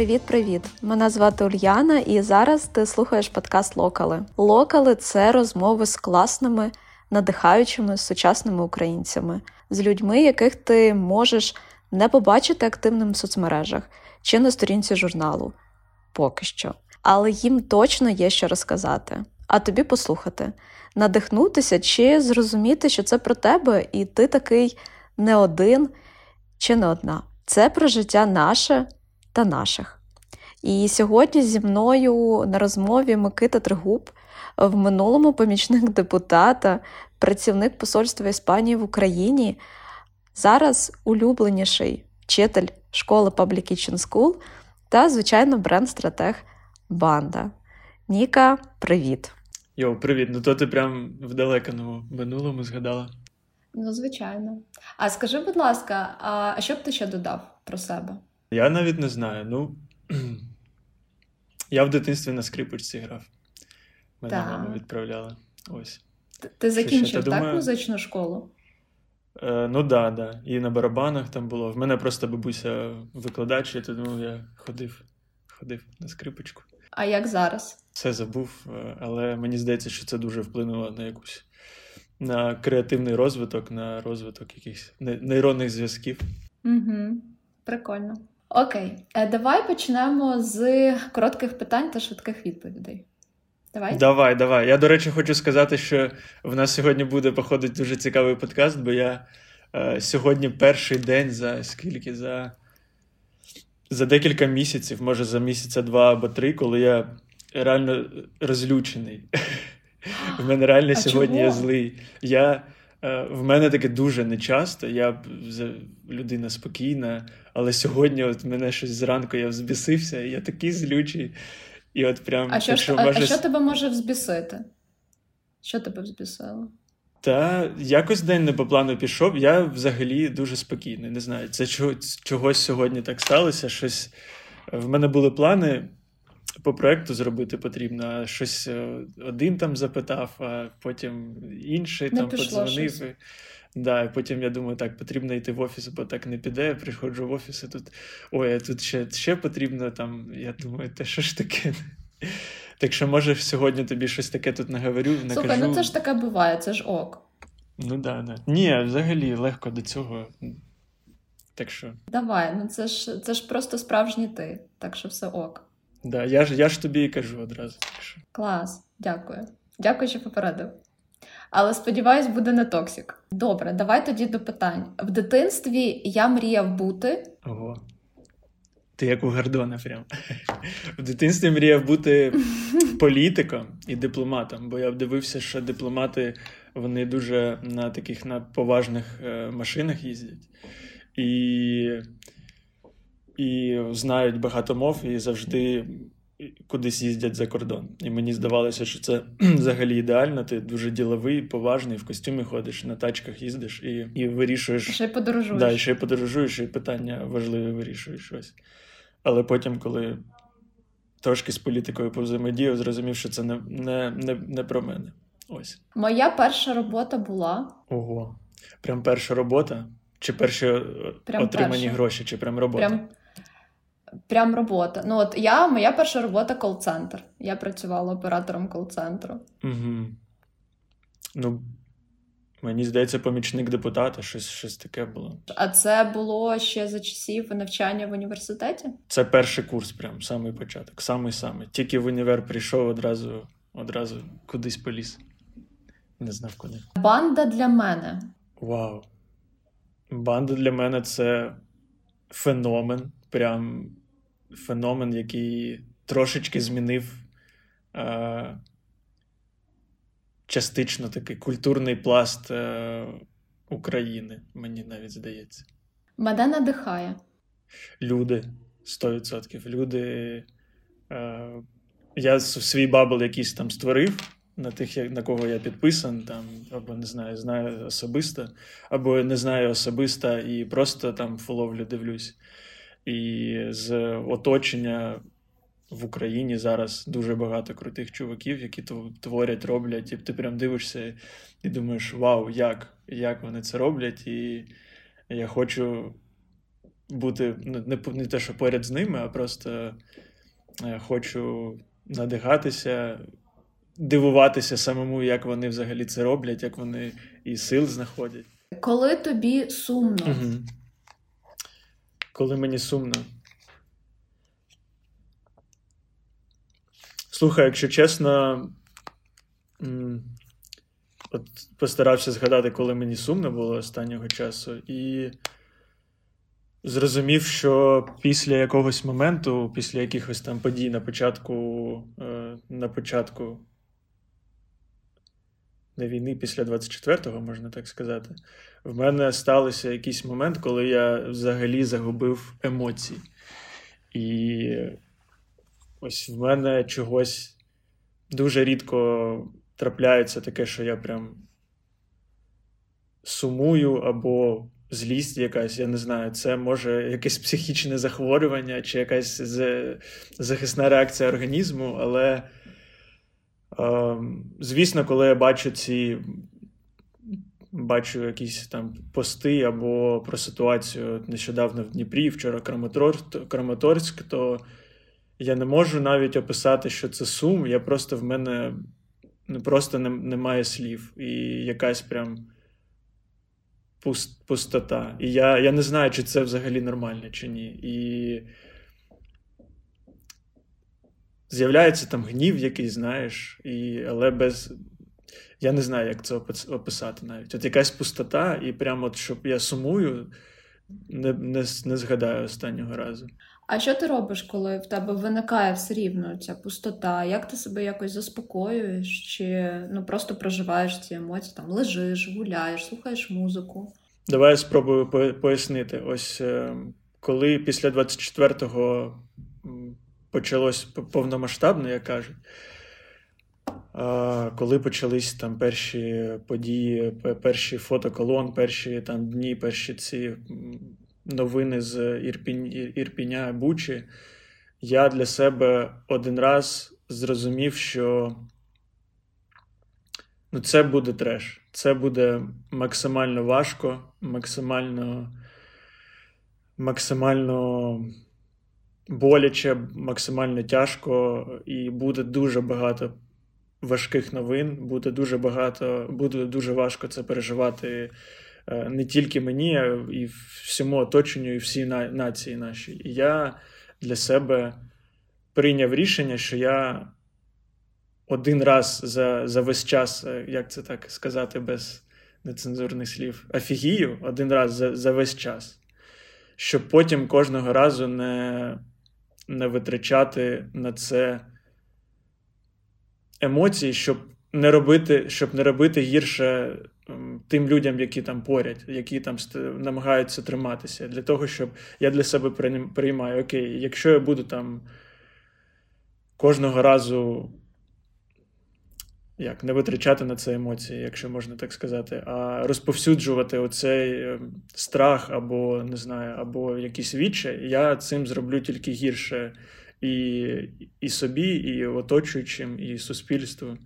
Привіт-привіт! Мене звати Ульяна, і зараз ти слухаєш подкаст Локали. Локали це розмови з класними, надихаючими сучасними українцями, з людьми, яких ти можеш не побачити активним в соцмережах чи на сторінці журналу. Поки що. Але їм точно є що розказати, а тобі послухати, надихнутися чи зрозуміти, що це про тебе, і ти такий не один чи не одна. Це про життя наше та наших. І сьогодні зі мною на розмові Микита Тригуб, в минулому помічник депутата, працівник посольства Іспанії в Україні, зараз улюбленіший вчитель школи Public Kitchen School та, звичайно, бренд-стратег Банда. Ніка, привіт! Йо, привіт! Ну то ти прям в далекому минулому згадала. Ну, звичайно. А скажи, будь ласка, а що б ти ще додав про себе? Я навіть не знаю. Ну я в дитинстві на скрипочці грав. Мене так. мама відправляла. Ось. Ти закінчив так думаю... музичну школу? Е, Ну да, да. І на барабанах там було. В мене просто бабуся викладач, і тому я ходив, ходив на скрипочку. А як зараз? Все забув, е, але мені здається, що це дуже вплинуло на якусь на креативний розвиток, на розвиток якихось нейронних зв'язків. Угу. Прикольно. Окей, е, давай почнемо з коротких питань та швидких відповідей. Давай, Давай, давай. Я, до речі, хочу сказати, що в нас сьогодні буде, походить, дуже цікавий подкаст, бо я е, сьогодні перший день за скільки? За за декілька місяців, може за місяця два або три, коли я реально розлючений. В мене реально сьогодні я злий. Я, В мене таке дуже нечасто. Я людина спокійна, але сьогодні от мене щось зранку я взбісився, і я такий злючий. І от прям, А що, що, може... а що тебе може взбісити? Що тебе взбісило? Та якось день не по плану пішов. Я взагалі дуже спокійний. Не знаю, це чогось сьогодні так сталося. Щось в мене були плани по проекту зробити потрібно, а щось е, один там запитав, а потім інший не там подзвонив. Да, і Потім я думаю, так, потрібно йти в офіс, бо так не піде. Я приходжу в офіс, і тут ой, а тут ще ще потрібно там. Я думаю, те що ж таке? Так що, може, сьогодні тобі щось таке тут наговорю. накажу. Слухай, ну це ж таке буває, це ж ок. Ну да, да. Ні, взагалі легко до цього. Так що. Давай, ну це ж це ж просто справжній ти, так що все ок. Да, я ж я ж тобі і кажу одразу. Клас, дякую. Дякую, що попередив. Але сподіваюсь, буде не токсик. Добре, давай тоді до питань. В дитинстві я мріяв бути. Ого. Ти як у Гордона прям. В дитинстві мріяв бути політиком і дипломатом, бо я дивився, що дипломати вони дуже на таких на поважних е, машинах їздять. І і знають багато мов і завжди кудись їздять за кордон. І мені здавалося, що це взагалі ідеально. Ти дуже діловий, поважний, в костюмі ходиш, на тачках їздиш і і вирішуєш. Ще й подорожуєш. Да, і ще й подорожуєш, і питання важливі вирішуєш ось. Але потім, коли трошки з політикою повзаємодіяв, зрозумів, що це не, не, не, не про мене. Ось. Моя перша робота була. Ого. Прям перша робота? Чи перші е, прям отримані перша. гроші, чи прям робота? Прям Прям робота. Ну, от я, моя перша робота кол-центр. Я працювала оператором кол-центру. Угу. Ну, мені здається, помічник депутата, щось щось таке було. А це було ще за часів навчання в університеті? Це перший курс, прям самий початок. Самий самий. Тільки в універ прийшов одразу, одразу кудись поліз. Не знав куди. Банда для мене. Вау. Банда для мене це феномен. Прям феномен, який трошечки змінив е, частично такий культурний пласт е, України, мені навіть здається. Мене надихає. Люди 100%. Люди. Е, Я свій bubble якийсь там створив. На тих, на кого я підписан, там, або не знаю, знаю особисто, або не знаю особисто і просто там фоловлю дивлюсь. І з оточення в Україні зараз дуже багато крутих чуваків, які творять, роблять, і ти прям дивишся і думаєш, вау, як як вони це роблять? І я хочу бути не не те, що поряд з ними, а просто е, хочу надихатися, дивуватися самому, як вони взагалі це роблять, як вони і сил знаходять. Коли тобі сумно? Угу. Коли мені сумно. Слухай, якщо чесно, от постарався згадати, коли мені сумно було останнього часу, і зрозумів, що після якогось моменту, після якихось там подій на початку, е, на початку не війни, після 24-го, можна так сказати, в мене стався якийсь момент, коли я взагалі загубив емоції. І ось в мене чогось дуже рідко трапляється таке, що я прям сумую або злість якась, я не знаю, це може якесь психічне захворювання чи якась захисна реакція організму, але. Звісно, коли я бачу ці бачу якісь там пости або про ситуацію нещодавно в Дніпрі, вчора Краматорськ, то я не можу навіть описати, що це сум. Я просто в мене просто не, немає слів. І якась прям пуст, пустота. І я я не знаю, чи це взагалі нормально, чи ні. І з'являється там гнів, якийсь, знаєш, і, але без. Я не знаю, як це описати навіть. От якась пустота, і прямо от, щоб я сумую, не, не, не згадаю останнього разу. А що ти робиш, коли в тебе виникає все рівно ця пустота? Як ти себе якось заспокоюєш? Чи ну просто проживаєш ці емоції, там лежиш, гуляєш, слухаєш музику? Давай я спробую пояснити. Ось е, коли після 24-го почалось повномасштабно, як кажуть. Коли почались там перші події, перші фотоколон, перші там дні, перші ці новини з Ірпінь, Ірпіня Бучі, я для себе один раз зрозумів, що ну, це буде треш. Це буде максимально важко, максимально максимально боляче, максимально тяжко, і буде дуже багато важких новин. Буде дуже багато, буде дуже важко це переживати е, не тільки мені, а і всьому оточенню, і всій нації нашій. І я для себе прийняв рішення, що я один раз за за весь час, е, як це так сказати, без нецензурних слів, офігію один раз за, за весь час. Щоб потім кожного разу не не витрачати на це емоції, щоб не робити щоб не робити гірше тим людям, які там поряд, які там намагаються триматися. Для того, щоб я для себе приймаю, окей, якщо я буду там кожного разу як не витрачати на це емоції, якщо можна так сказати, а розповсюджувати оцей е, страх або не знаю, або якісь відчай, я цим зроблю тільки гірше і і собі, і оточуючим, і суспільству.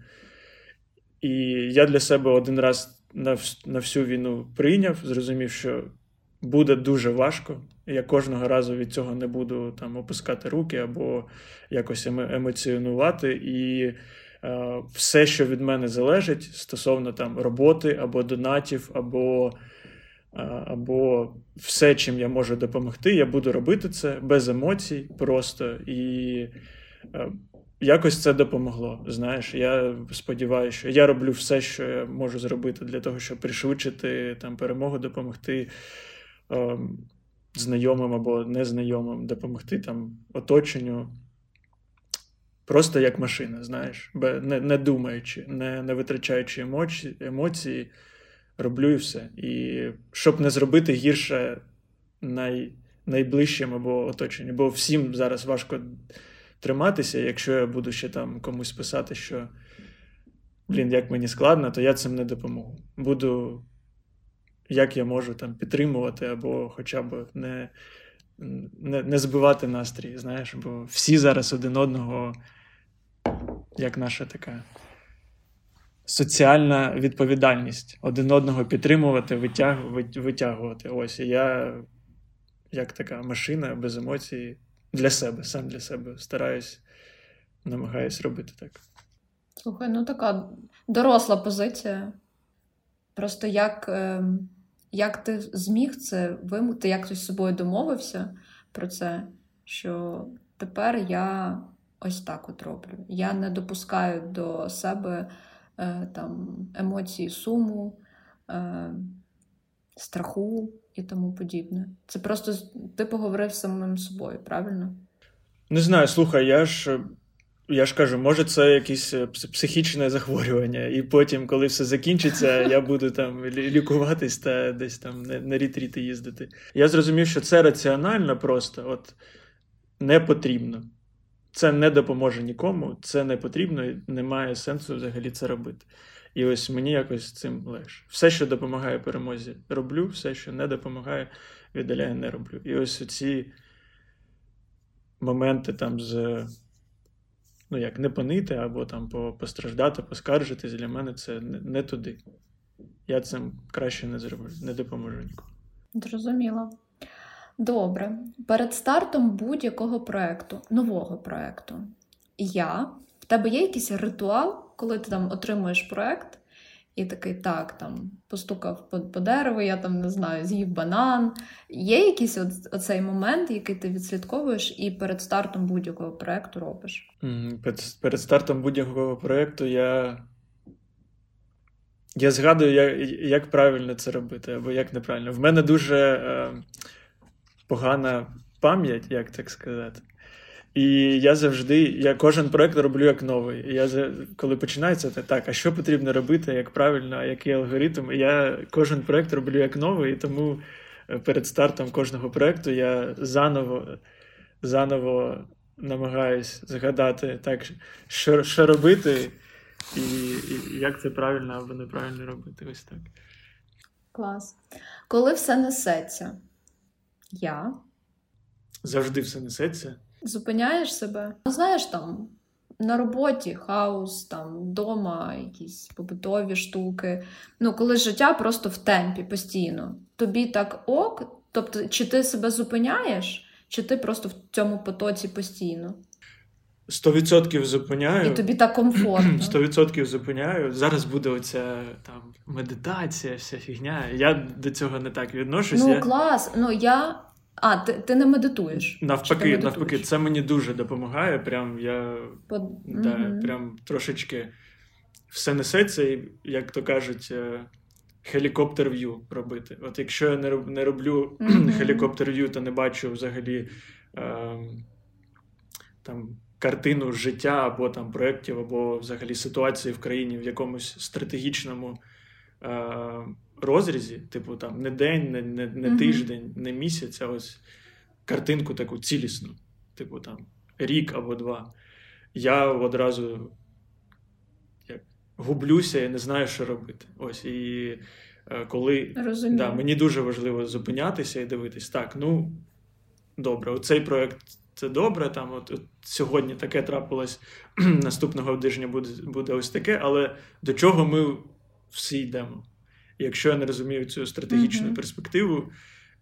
І я для себе один раз на на всю війну прийняв, зрозумів, що буде дуже важко. Я кожного разу від цього не буду там опускати руки або якось емоціонувати. І все, що від мене залежить стосовно там роботи або донатів, або е, або все, чим я можу допомогти, я буду робити це без емоцій просто. І е, якось це допомогло. Знаєш, я сподіваюся, що я роблю все, що я можу зробити для того, щоб пришвидшити там перемогу, допомогти. Знайомим або незнайомим допомогти там оточенню Просто як машина, знаєш, не не думаючи, не не витрачаючи емоції, емоції, роблю і все. І щоб не зробити гірше най, найближчим або оточенню. Бо всім зараз важко триматися, якщо я буду ще там комусь писати, що блін, як мені складно, то я цим не допоможу. Буду, як я можу там підтримувати, або хоча б не не, не збивати настрій, знаєш, бо всі зараз один одного, як наша така соціальна відповідальність, один одного підтримувати, витяг, витягувати. Ось я як така машина без емоцій для себе, сам для себе стараюсь, намагаюсь робити так. Слухай, ну така доросла позиція. Просто як е, як ти зміг це вимути, як ти з собою домовився про це, що тепер я ось так от роблю. Я не допускаю до себе е, там емоцій суму, е, страху і тому подібне. Це просто ти поговорив з самим собою, правильно? Не знаю, слухай, я ж. Я ж кажу, може, це якесь е, психічне захворювання, і потім, коли все закінчиться, я буду там лікуватись та десь там на рітріти їздити. Я зрозумів, що це раціонально просто от не потрібно. Це не допоможе нікому, це не потрібно, і немає сенсу взагалі це робити. І ось мені якось цим легше. Все, що допомагає перемозі, роблю, все, що не допомагає, віддаляю, не роблю. І ось ці моменти там з. Ну, як не панити або там постраждати, поскаржитись, для мене це не, туди. Я цим краще не зроблю, не допоможу нікому. Зрозуміло. Добре. Перед стартом будь-якого проекту, нового проекту, я, в тебе є якийсь ритуал, коли ти там отримуєш проєкт, і такий так, там постукав по, по дереву, я там не знаю, з'їв банан. Є якийсь от, оцей момент, який ти відслідковуєш, і перед стартом будь-якого проєкту робиш? Перед, перед стартом будь-якого проєкту я. Я згадую, як як правильно це робити, або як неправильно. В мене дуже е, погана пам'ять, як так сказати. І я завжди, я кожен проект роблю як новий. І я коли починається, то так, а що потрібно робити, як правильно, а який алгоритм? І я кожен проект роблю як новий, і тому е, перед стартом кожного проекту я заново заново намагаюсь згадати, так, що що робити, і, і як це правильно або неправильно робити. Ось так. Клас. Коли все несеться, я завжди все несеться зупиняєш себе. Ну, знаєш, там на роботі хаос, там вдома якісь побутові штуки. Ну, коли життя просто в темпі постійно. Тобі так ок, тобто, чи ти себе зупиняєш, чи ти просто в цьому потоці постійно? Сто відсотків зупиняю. І тобі так комфортно. Сто відсотків зупиняю. Зараз буде оця там медитація, вся фігня. Я до цього не так відношусь. Ну, я... клас. Ну, я а, ти ти не медитуєш? Навпаки, медитуєш? навпаки, це мені дуже допомагає. Прям я Под... да, mm прям трошечки все несеться, і, як то кажуть, е, хелікоптер в'ю робити. От якщо я не не роблю mm хелікоптер в'ю, то не бачу взагалі е, там картину життя або там проєктів, або взагалі ситуації в країні в якомусь стратегічному. Е, розрізі, типу там не день, не не, не mm-hmm. тиждень, не місяць, а ось картинку таку цілісну, типу там рік або два. Я одразу як, гублюся і не знаю, що робити. Ось і е, коли да, мені дуже важливо зупинятися і дивитись, так, ну добре, оцей проект. Це добре, там от, от сьогодні таке трапилось, наступного тижня буде буде ось таке, але до чого ми всі йдемо? якщо я не розумію цю стратегічну mm-hmm. перспективу,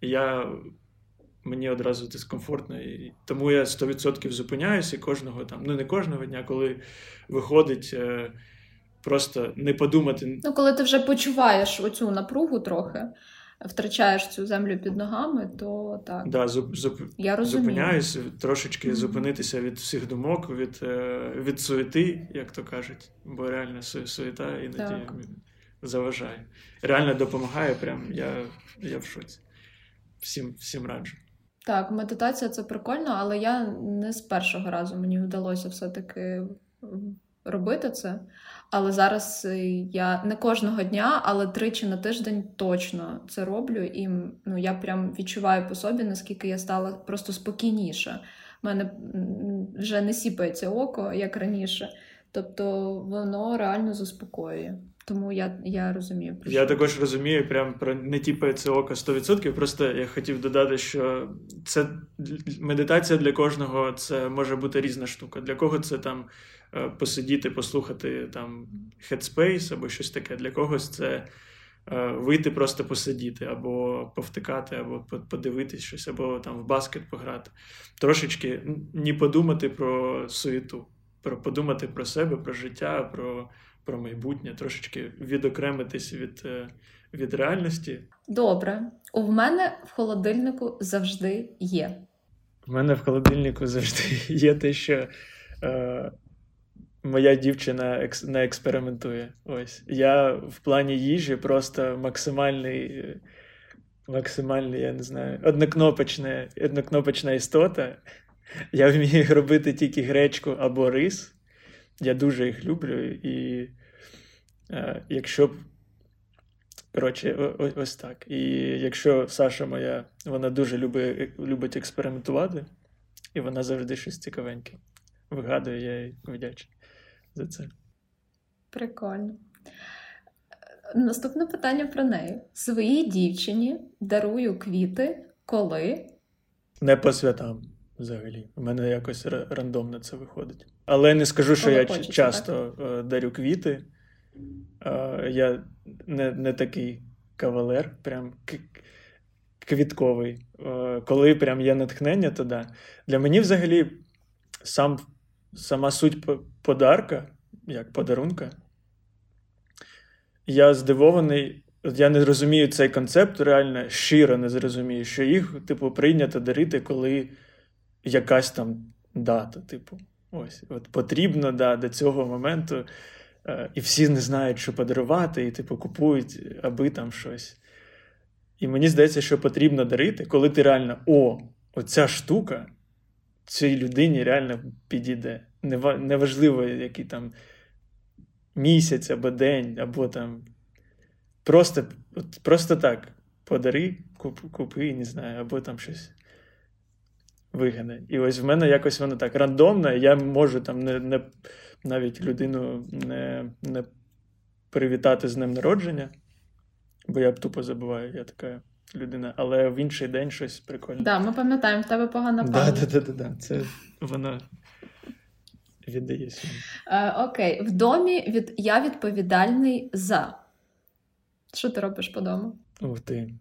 я. Мені одразу дискомфортно. І Тому я 100% зупиняюся і кожного там, ну не кожного дня, коли виходить е, просто не подумати. Ну, коли ти вже почуваєш оцю напругу трохи, втрачаєш цю землю під ногами, то так. Да, зуп, зуп, я розумію. Зупиняюсь, трошечки mm-hmm. зупинитися від всіх думок, від е, від суети, як то кажуть, бо реально суета іноді. Так заважає. Реально допомагає, прям я я в шоці. Всім, Всім раджу. Так, медитація це прикольно, але я не з першого разу мені вдалося все-таки робити це. Але зараз е, я не кожного дня, але тричі на тиждень точно це роблю. І ну, я прям відчуваю по собі, наскільки я стала просто спокійніше. У мене вже не сіпається око, як раніше. Тобто воно реально заспокоює. Тому я я розумію. Про я також розумію, прям про не тіпається око 100%. Просто я хотів додати, що це медитація для кожного це може бути різна штука. Для кого це там е, посидіти, послухати там Headspace або щось таке. Для когось це вийти просто посидіти, або повтикати, або подивитись щось, або там в баскет пограти. Трошечки не подумати про суєту, про подумати про себе, про життя, про про майбутнє, трошечки відокремитись від е, від реальності. Добре, у мене в холодильнику завжди є. У мене в холодильнику завжди є те, що е, моя дівчина екс, не експериментує. Ось. Я в плані їжі просто максимальний, максимальний, я не знаю, однокнопочна, однокнопочна істота. Я вмію робити тільки гречку або рис. Я дуже їх люблю. І е, якщо б. Коротше, ось, ось так. І якщо Саша моя, вона дуже любить, любить експериментувати, і вона завжди щось цікавеньке. Вигадує, я їй вдячний за це. Прикольно. Наступне питання про неї. Своїй дівчині дарую квіти, коли. Не по святам взагалі. У мене якось рандомно це виходить. Але не скажу, що коли я хочеться, часто так? Е, дарю квіти. Е, я не не такий кавалер, прям квітковий. Е, коли прям є натхнення, то да. Для мені взагалі сам, сама суть подарка, як подарунка. Я здивований, я не розумію цей концепт, реально щиро не зрозумію, що їх, типу, прийнято дарити, коли якась там дата. Типу, ось, от потрібно да, до цього моменту. Е, і всі не знають, що подарувати, і типу купують, аби там щось. І мені здається, що потрібно дарити, коли ти реально о, оця штука цій людині реально підійде. Неважливо, який там місяць або день, або там. Просто просто так подари, куп, купи, не знаю, або там щось вигане. І ось в мене якось воно так рандомно, я можу там не, не навіть людину не не привітати з ним народження, бо я б тупо забуваю, я така людина, але в інший день щось прикольне. Так, да, ми пам'ятаємо, в тебе погана пам'ять. Так, так, так, так, це вона віддається. Е, окей, в домі від... я відповідальний за. Що ти робиш по дому? Ух ти.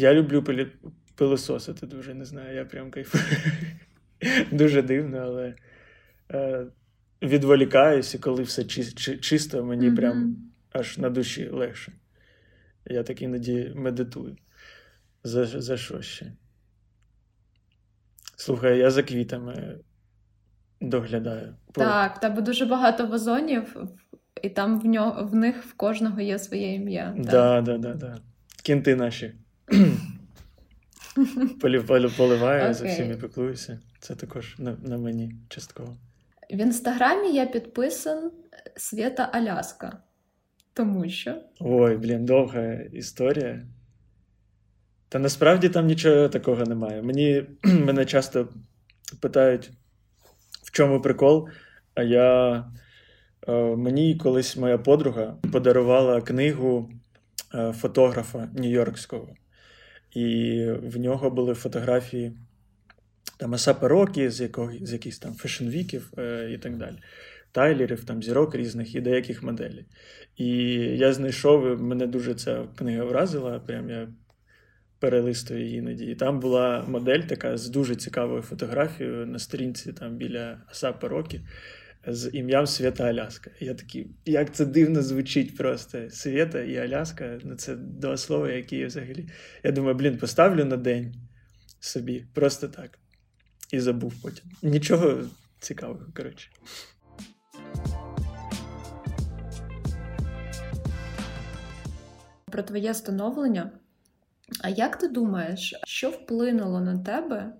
Я люблю пилі... пилососити дуже, не знаю, я прям кайфую. Дуже дивно, але е, відволікаюся, коли все чи, чи, чисто, мені mm-hmm. прям аж на душі легше. Я так іноді медитую. За за що ще? Слухай, я за квітами доглядаю. Так, в тебе дуже багато вазонів, і там в нього, в них в кожного є своє ім'я. Так, да, да, да, да. Кінти наші. Поливаю, okay. за всіми піклуюся. Це також на, на мені частково. В інстаграмі я підписан Свята Аляска. Тому що. Ой, блін, довга історія. Та насправді там нічого такого немає. Мені Мене часто питають, в чому прикол. А я е, мені колись моя подруга подарувала книгу е, фотографа Нью-Йоркського. І в нього були фотографії там Асапа Рокі, з якого, з якихось там фешн-віків е, і так далі. Тайлерів, там зірок різних і деяких моделей. І я знайшов, мене дуже ця книга вразила. Прям я перелистую її іноді. І там була модель така з дуже цікавою фотографією на сторінці там біля Асапа Рокі з ім'ям Свята Аляска. Я такий, як це дивно звучить просто. Свята і Аляска ну це два слова, які я взагалі. Я думаю, блін, поставлю на день собі, просто так. І забув потім. Нічого цікавого, коротше. Про твоє становлення. А як ти думаєш, що вплинуло на тебе,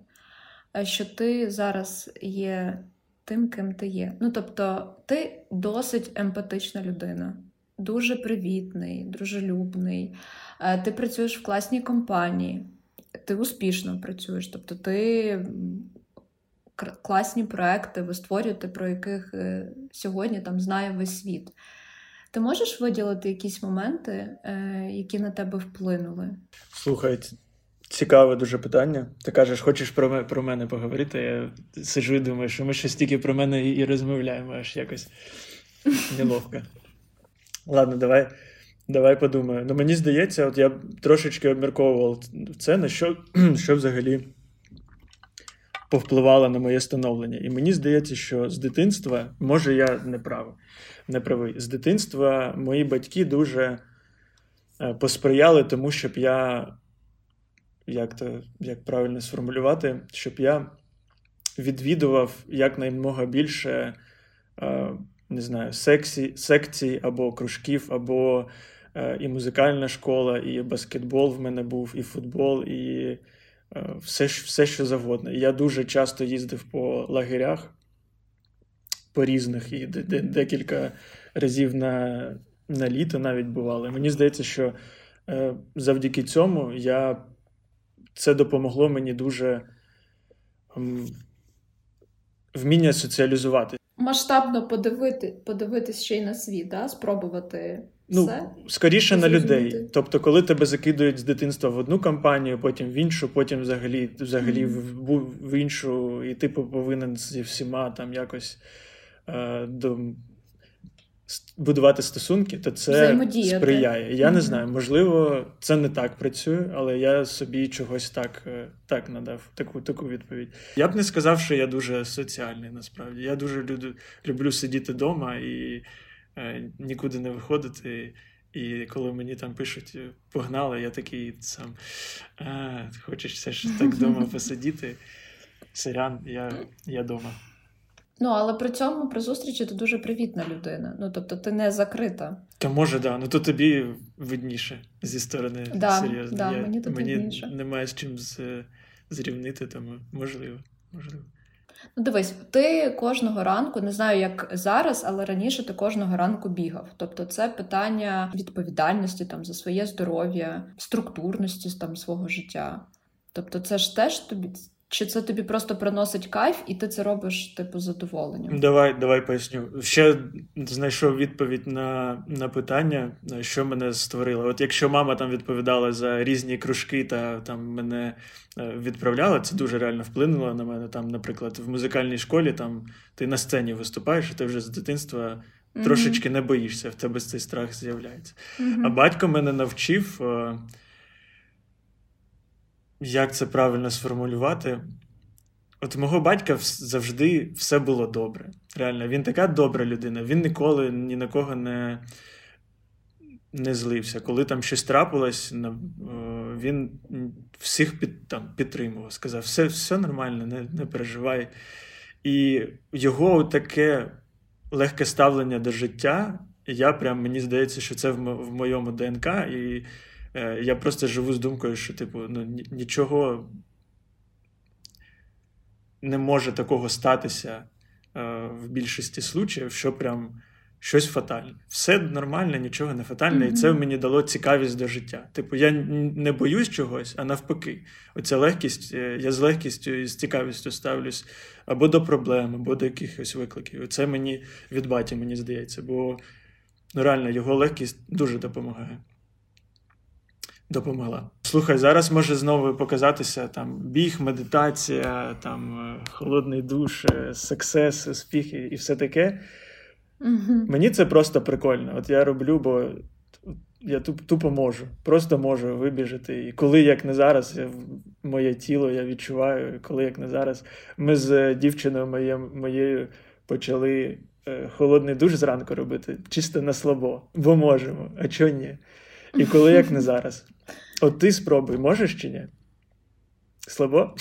е, що ти зараз є тим, ким ти є? Ну тобто, ти досить емпатична людина, дуже привітний, дружелюбний, е, ти працюєш в класній компанії, ти успішно працюєш, тобто ти класні проекти ви створюєте, про яких е, сьогодні там знає весь світ. Ти можеш виділити якісь моменти, е, які на тебе вплинули? Слухай, цікаве дуже питання. Ти кажеш, хочеш про про мене поговорити? Я сиджу і думаю, що ми щось тільки про мене і розмовляємо, аж якось неловко. Ладно, давай давай подумаю. Ну, мені здається, от я трошечки обмірковував це, на що, що взагалі повпливало на моє становлення. І мені здається, що з дитинства, може, я не правий, не правий, з дитинства мої батьки дуже е, посприяли тому, щоб я, як то як правильно сформулювати, щоб я відвідував якнаймога більше. Е, не знаю, сексі, секцій або кружків, або е, і музикальна школа, і баскетбол в мене був, і футбол, і е, все, все, що завгодно. Я дуже часто їздив по лагерях, по різних, і декілька разів на на літо навіть бували. Мені здається, що завдяки цьому я це допомогло мені дуже. Вміння соціалізувати масштабно подивити, подивитись ще й на світ, да? спробувати. Ну, все? скоріше на людей. Тобто, коли тебе закидують з дитинства в одну компанію, потім в іншу, потім взагалі взагалі mm-hmm. в, в іншу, і ти повинен зі всіма там якось е, до, будувати стосунки, то це сприяє. Я mm-hmm. не знаю, можливо, це не так працює, але я собі чогось так е, так надав, таку таку відповідь. Я б не сказав, що я дуже соціальний насправді. Я дуже люблю, люблю сидіти вдома і е, нікуди не виходити. І коли мені там пишуть погнали, я такий сам а, хочеш все ж так вдома посидіти. Сирян, я я дома. Ну, але при цьому при зустрічі ти дуже привітна людина. Ну, тобто, ти не закрита. Та може, да. Ну то тобі видніше зі сторони да, серйозно. Да, Я, Мені тут мені видніше. немає з чим з, зрівнити, тому можливо. можливо. Ну, дивись, ти кожного ранку, не знаю, як зараз, але раніше ти кожного ранку бігав. Тобто, це питання відповідальності там за своє здоров'я, структурності там свого життя. Тобто, це ж теж тобі чи це тобі просто приносить кайф, і ти це робиш типу задоволенням? Давай давай поясню. Ще знайшов відповідь на на питання, що мене створило. От якщо мама там відповідала за різні кружки та там мене е, відправляла, це дуже реально вплинуло на мене. Там, наприклад, в музикальній школі там ти на сцені виступаєш, і ти вже з дитинства. Mm-hmm. Трошечки не боїшся, в тебе цей страх з'являється. Mm-hmm. А батько мене навчив е, як це правильно сформулювати? От мого батька завжди все було добре. Реально, він така добра людина, він ніколи ні на кого не не злився. Коли там щось трапилось, він всіх під, там, підтримував, сказав: все все нормально, не не переживай. І його таке легке ставлення до життя, я прям мені здається, що це в, моєму ДНК. і Е, я просто живу з думкою, що, типу, ну, нічого не може такого статися е, в більшості случаїв, що прям щось фатальне. Все нормально, нічого не фатальне, mm-hmm. і це мені дало цікавість до життя. Типу, я не боюсь чогось, а навпаки, оця легкість, е, я з легкістю і з цікавістю ставлюсь або до проблем, або до якихось викликів. Це мені від баті, мені здається, бо ну, реально його легкість дуже допомагає допомогла. Слухай, зараз може знову показатися там біг, медитація, там е, холодний душ, е, сексес, успіхи і все таке. Угу. Мені це просто прикольно. От я роблю, бо я тупо можу, просто можу вибіжати. І коли як не зараз, я, моє тіло я відчуваю, коли як не зараз, ми з дівчиною моє, моєю почали е, холодний душ зранку робити, чисто на слабо, бо можемо, а чого ні? І коли як не зараз. От ти спробуй, можеш чи ні? Слабо?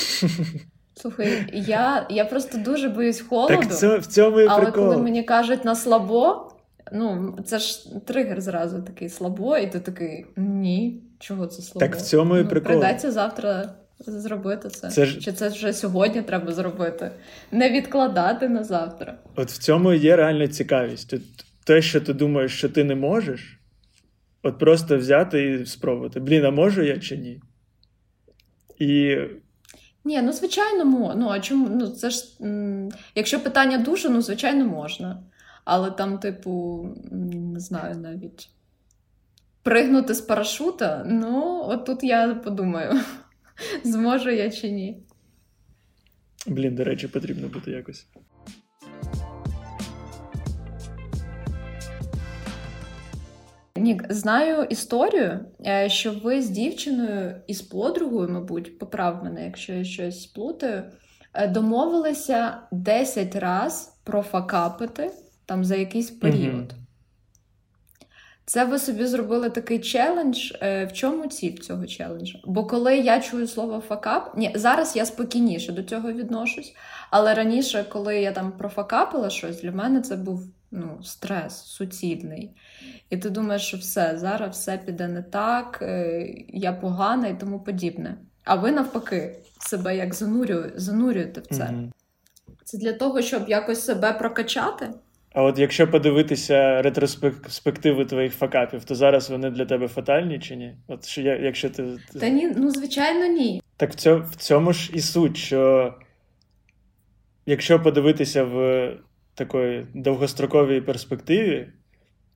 Слухай, я я просто дуже боюсь холоду. Так це, в цьому і але прикол. коли мені кажуть на слабо, ну це ж тригер зразу такий слабо, і ти такий ні, чого це слабо? Так в цьому і ну, прикол. Придеться завтра зробити це. це ж... Чи це вже сьогодні треба зробити? Не відкладати на завтра. От в цьому є реальна цікавість. Те, що ти думаєш, що ти не можеш. От просто взяти і спробувати. Блін, а можу я чи ні? І. Ні, ну звичайно. Ну, а чому? Ну, це ж, Якщо питання душу, ну, звичайно, можна. Але там, типу, не знаю навіть. Пригнути з парашута, ну, от тут я подумаю, зможу я чи ні. Блін, до речі, потрібно бути якось. Нік, знаю історію, е, що ви з дівчиною і з подругою, мабуть, поправ мене, якщо я щось плутаю, е, домовилися 10 раз профакапити там за якийсь період. Mm-hmm. Це ви собі зробили такий челендж. Е, в чому ціль цього челенджу? Бо коли я чую слово факап, ні, зараз я спокійніше до цього відношусь, але раніше, коли я там профакапила щось, для мене це був ну, стрес суцільний. І ти думаєш, що все, зараз все піде не так, е, я погана і тому подібне. А ви навпаки себе як занурює, занурюєте в це. Mm-hmm. Це для того, щоб якось себе прокачати. А от якщо подивитися ретроспективи твоїх факапів, то зараз вони для тебе фатальні чи ні? От що я, якщо ти. Та ні, ну звичайно, ні. Так в цьому, в цьому ж і суть, що якщо подивитися в такої довгостроковій перспективі,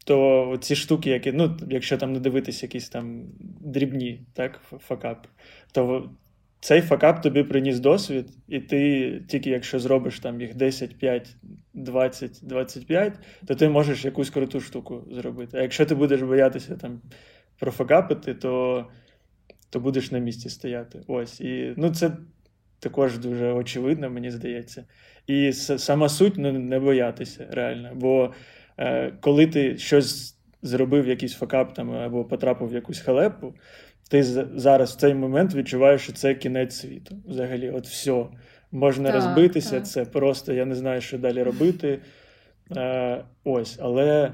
то ці штуки, які, ну, якщо там не дивитися якісь там дрібні, так, факапи, то цей факап тобі приніс досвід, і ти тільки якщо зробиш там їх 10, 5, 20, 25, то ти можеш якусь круту штуку зробити. А якщо ти будеш боятися там профакапити, то то будеш на місці стояти. Ось. І ну, це також дуже очевидно, мені здається. І сама суть ну, не боятися реально. Бо е, коли ти щось зробив, якийсь факап там або потрапив в якусь халепу ти зараз в цей момент відчуваєш, що це кінець світу. Взагалі, от все. Можна так, розбитися, так. це просто я не знаю, що далі робити. Е, Ось, але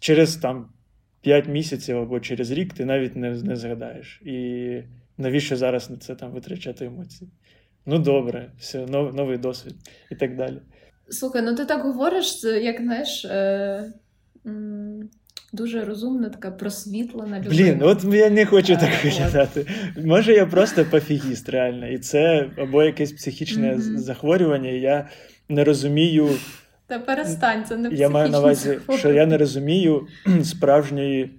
через там 5 місяців або через рік ти навіть не не згадаєш. І навіщо зараз на це там витрачати емоції? Ну, добре, все, нов, новий досвід і так далі. Слухай, ну ти так говориш, як знаєш. Е... Дуже розумна, така просвітлена людина. Блін, от я не хочу так виглядати. Може, я просто пофігіст, реально. І це або якесь психічне mm-hmm. захворювання, і я не розумію. Та перестань, це не Я маю на увазі, що я не розумію справжньої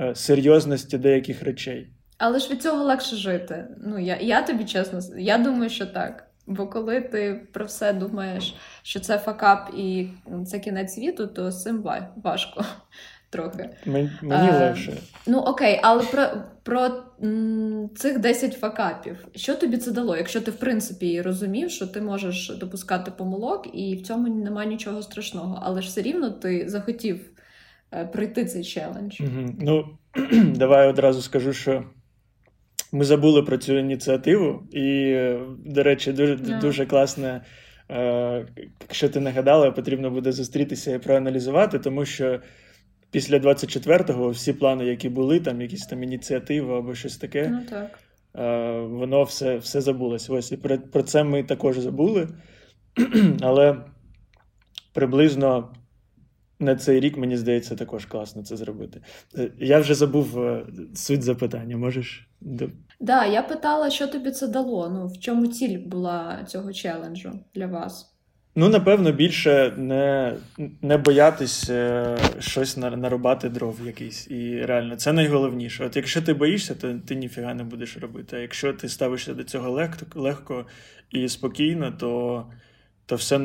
е, серйозності деяких речей. Але ж від цього легше жити. Ну, я я тобі чесно, я думаю, що так. Бо коли ти про все думаєш, що це факап і це кінець світу, то з цим важко трохи. Мені а, легше. Ну окей, але про про м, цих 10 факапів. Що тобі це дало? Якщо ти в принципі розумів, що ти можеш допускати помилок, і в цьому немає нічого страшного, але ж все рівно ти захотів е, пройти цей челендж. Угу. Ну давай одразу скажу, що. Ми забули про цю ініціативу, і, до речі, дуже yeah. дуже класно, е, якщо ти нагадала, потрібно буде зустрітися і проаналізувати, тому що після 24-го всі плани, які були, там якісь там ініціативи або щось таке, ну, так. Е, воно все все забулось. Ось і про, про це ми також забули. Але приблизно на цей рік, мені здається, також класно це зробити. Е, я вже забув е, суть запитання. Можеш. Так, да, я питала, що тобі це дало. Ну, в чому ціль була цього челенджу для вас? Ну, напевно, більше не не боятись е, щось нарубати дров якийсь. І реально, це найголовніше. От якщо ти боїшся, то ти ніфіга не будеш робити. А якщо ти ставишся до цього легко легко і спокійно, то то все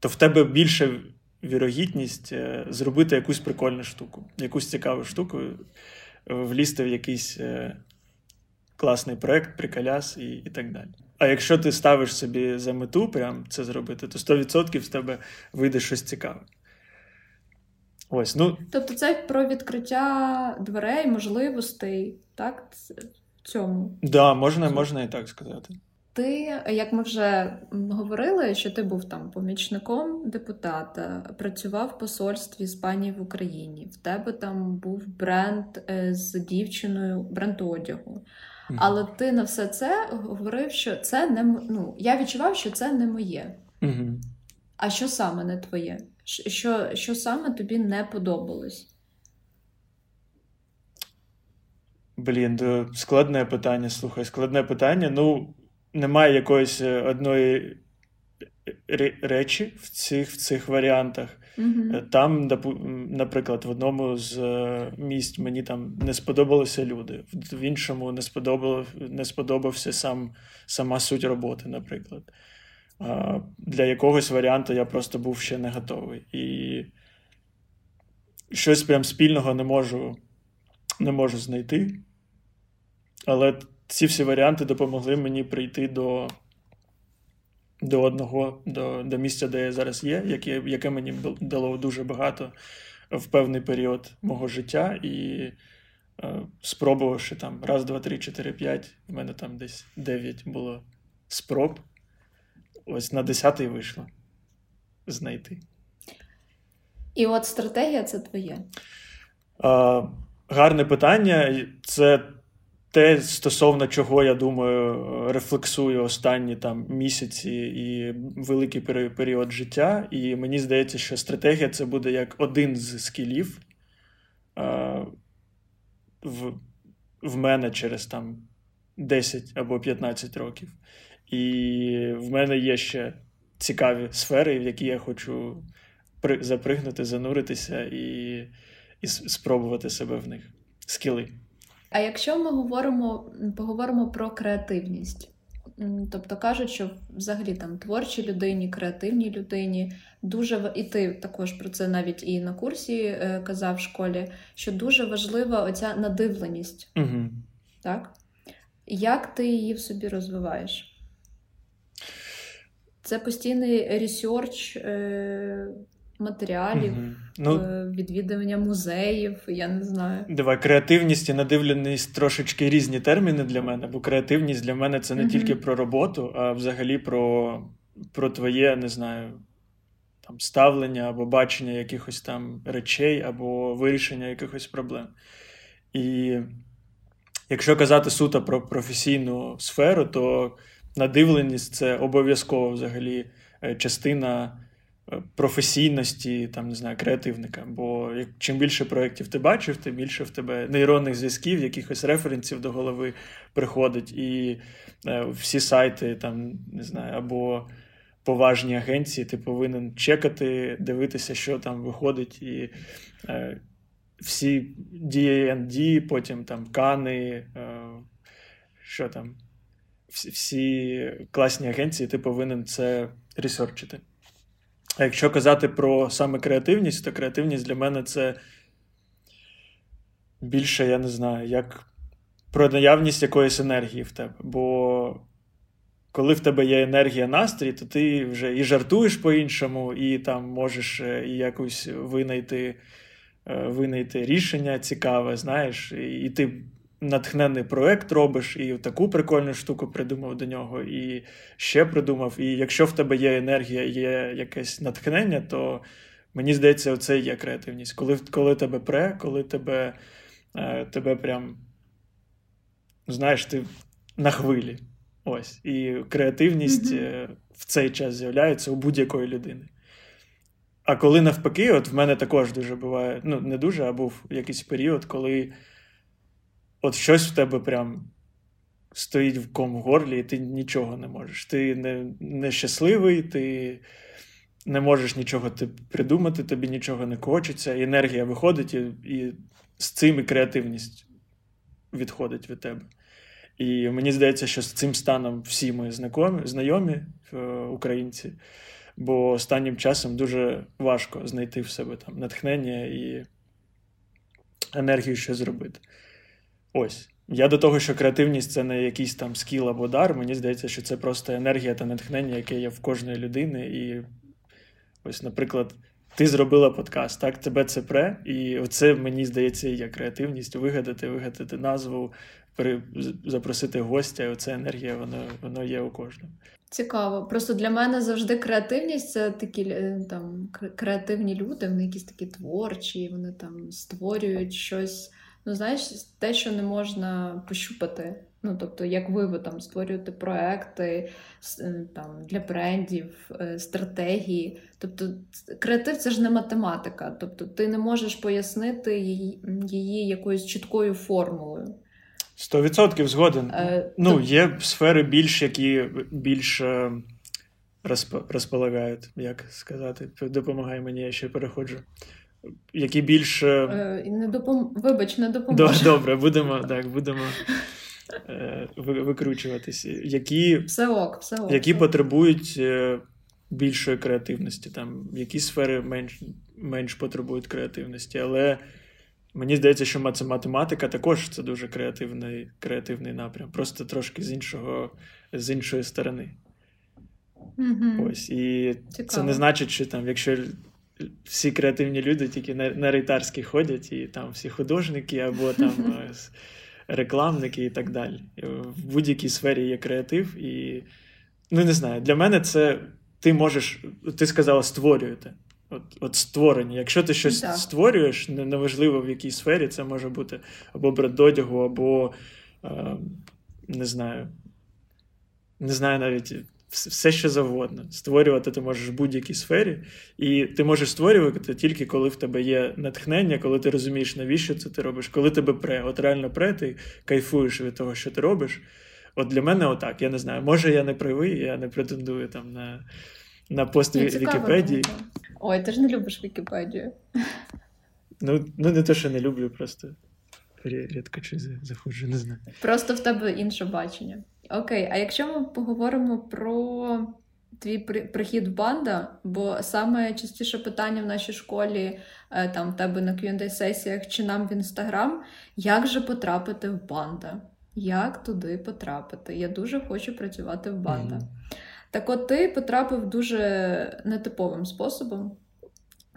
то в тебе більше вірогідність е, зробити якусь прикольну штуку, якусь цікаву штуку, влізти в якийсь е, класний проект, приколяс і, і так далі. А якщо ти ставиш собі за мету прям це зробити, то 100% з тебе вийде щось цікаве. Ось, ну... Тобто це про відкриття дверей, можливостей, так? В цьому. Так, да, можна, можна і так сказати. Ти, як ми вже говорили, що ти був там помічником депутата, працював в посольстві Іспанії в Україні. В тебе там був бренд е, з дівчиною, бренд одягу. Але ти на все це говорив, що це не ну, я відчував, що це не моє. Угу. А що саме не твоє? Що, Що саме тобі не подобалось? Блін, складне питання. Слухай, складне питання. Ну, немає якоїсь е, одної речі в цих в цих варіантах. Mm-hmm. Там, наприклад, в одному з е, місць мені там не сподобалися люди, в іншому не сподобав, не сподобався сам, сама суть роботи, наприклад. Для якогось варіанту я просто був ще не готовий. І щось прям спільного не можу, не можу знайти. Але ці всі варіанти допомогли мені прийти до до одного, до до місця, де я зараз є, яке яке мені дало дуже багато в певний період мого життя. І е, спробувавши там раз, два, три, чотири, п'ять, в мене там десь дев'ять було спроб. Ось на десятий вийшло знайти. І от стратегія це твоє? А, Гарне питання. Це те, стосовно чого я думаю, рефлексую останні там місяці і великий період життя. І мені здається, що стратегія це буде як один з скілів а, в в мене через там 10 або 15 років. І в мене є ще цікаві сфери, в які я хочу запригнути, зануритися і, і спробувати себе в них. Скіли. А якщо ми говоримо поговоримо про креативність, тобто кажуть, що взагалі там творчій людині, креативній людині дуже і ти також про це навіть і на курсі е, казав в школі, що дуже важлива оця надивленість. Угу. Так? Як ти її в собі розвиваєш? Це постійний ресерч е, матеріалів, угу. ну, е, відвідування музеїв, я не знаю. Давай, креативність і надивленість трошечки різні терміни для мене, бо креативність для мене це не угу. тільки про роботу, а взагалі про, про твоє, не знаю. Там ставлення або бачення якихось там речей, або вирішення якихось проблем. І якщо казати суто про професійну сферу, то надивленість це обов'язково взагалі е, частина професійності, там, не знаю, креативника. Бо як, чим більше проєктів ти бачив, тим більше в тебе нейронних зв'язків, якихось референсів до голови приходить. І е, всі сайти, там, не знаю, або поважні агенції, ти повинен чекати, дивитися, що там виходить. і е, всі D&D, потім там Кани, е, що там, всі класні агенції, ти повинен це ресерчити. А якщо казати про саме креативність, то креативність для мене це більше, я не знаю, як про наявність якоїсь енергії в тебе. Бо коли в тебе є енергія настрій, то ти вже і жартуєш по-іншому, і там можеш е, і якусь винайти е, винайти рішення цікаве, знаєш, і ти натхнений проект робиш, і таку прикольну штуку придумав до нього, і ще придумав. І якщо в тебе є енергія, є якесь натхнення, то мені здається, це є креативність. Коли коли тебе пре, коли тебе, е, тебе прям, знаєш, ти на хвилі. Ось. І креативність mm-hmm. в цей час з'являється у будь-якої людини. А коли навпаки, от в мене також дуже буває, ну, не дуже, а був якийсь період, коли от щось в тебе прям стоїть в ком в горлі, і ти нічого не можеш. Ти не, не щасливий, ти не можеш нічого ти придумати, тобі нічого не хочеться, енергія виходить, і, і з цим і креативність відходить від тебе. І мені здається, що з цим станом всі ми знайомі, знайомі українці, бо останнім часом дуже важко знайти в себе там натхнення і енергію, що зробити. Ось. Я до того, що креативність це не якийсь там скіл або дар. Мені здається, що це просто енергія та натхнення, яке є в кожної людини. І ось, наприклад, ти зробила подкаст, так, тебе це пре, і це, мені здається, є креативність вигадати, вигадати назву, при... запросити гостя. Оця енергія, воно, воно є у кожному. Цікаво. Просто для мене завжди креативність це такі е, там креативні люди, вони якісь такі творчі, вони там створюють щось. Ну, знаєш, те, що не можна пощупати. Ну, тобто, як ви ви там створюєте проекти е, там, для брендів, е, стратегії. Тобто, креатив це ж не математика. Тобто, ти не можеш пояснити її, її якоюсь чіткою формулою. Сто відсотків згоден. Е, ну, то... є сфери більш, які більш е, розп... розполагають, як сказати. Допомагай мені, я ще переходжу які більш. Е, не допом... Вибач, не допоможе. Добре, будемо так, будемо е, викручуватися. Які все ок, все ок, які все потребують е, більшої креативності, там які сфери менш менш потребують креативності. Але мені здається, що математика також це дуже креативний креативний напрям, просто трошки з іншого, з іншої сторони. Mm-hmm. Ось. І Цікаво. це не значить, що там, якщо всі креативні люди тільки на, на рейтарські ходять, і там всі художники або там е, рекламники і так далі. В будь-якій сфері є креатив, і ну не знаю, для мене це ти можеш, ти сказала, створюєте. От от створення. Якщо ти щось так. створюєш, неважливо в якій сфері, це може бути або бренд одягу, або е, не знаю, не знаю навіть все що завгодно. Створювати ти можеш в будь-якій сфері, і ти можеш створювати тільки коли в тебе є натхнення, коли ти розумієш, навіщо це ти робиш, коли тебе пре. От реально пре, ти кайфуєш від того, що ти робиш. От для мене отак. Я не знаю. Може, я не правий, я не претендую там на на пост Ні, Вікіпедії. Ой, ти ж не любиш Вікіпедію. Ну, ну не те, що не люблю, просто рідко чи заходжу, не знаю. Просто в тебе інше бачення. Окей, а якщо ми поговоримо про твій прихід в банда, бо саме частіше питання в нашій школі, е, там в тебе на qa сесіях чи нам в інстаграм, як же потрапити в банда? Як туди потрапити? Я дуже хочу працювати в банда. Mm-hmm. Так от ти потрапив дуже нетиповим способом.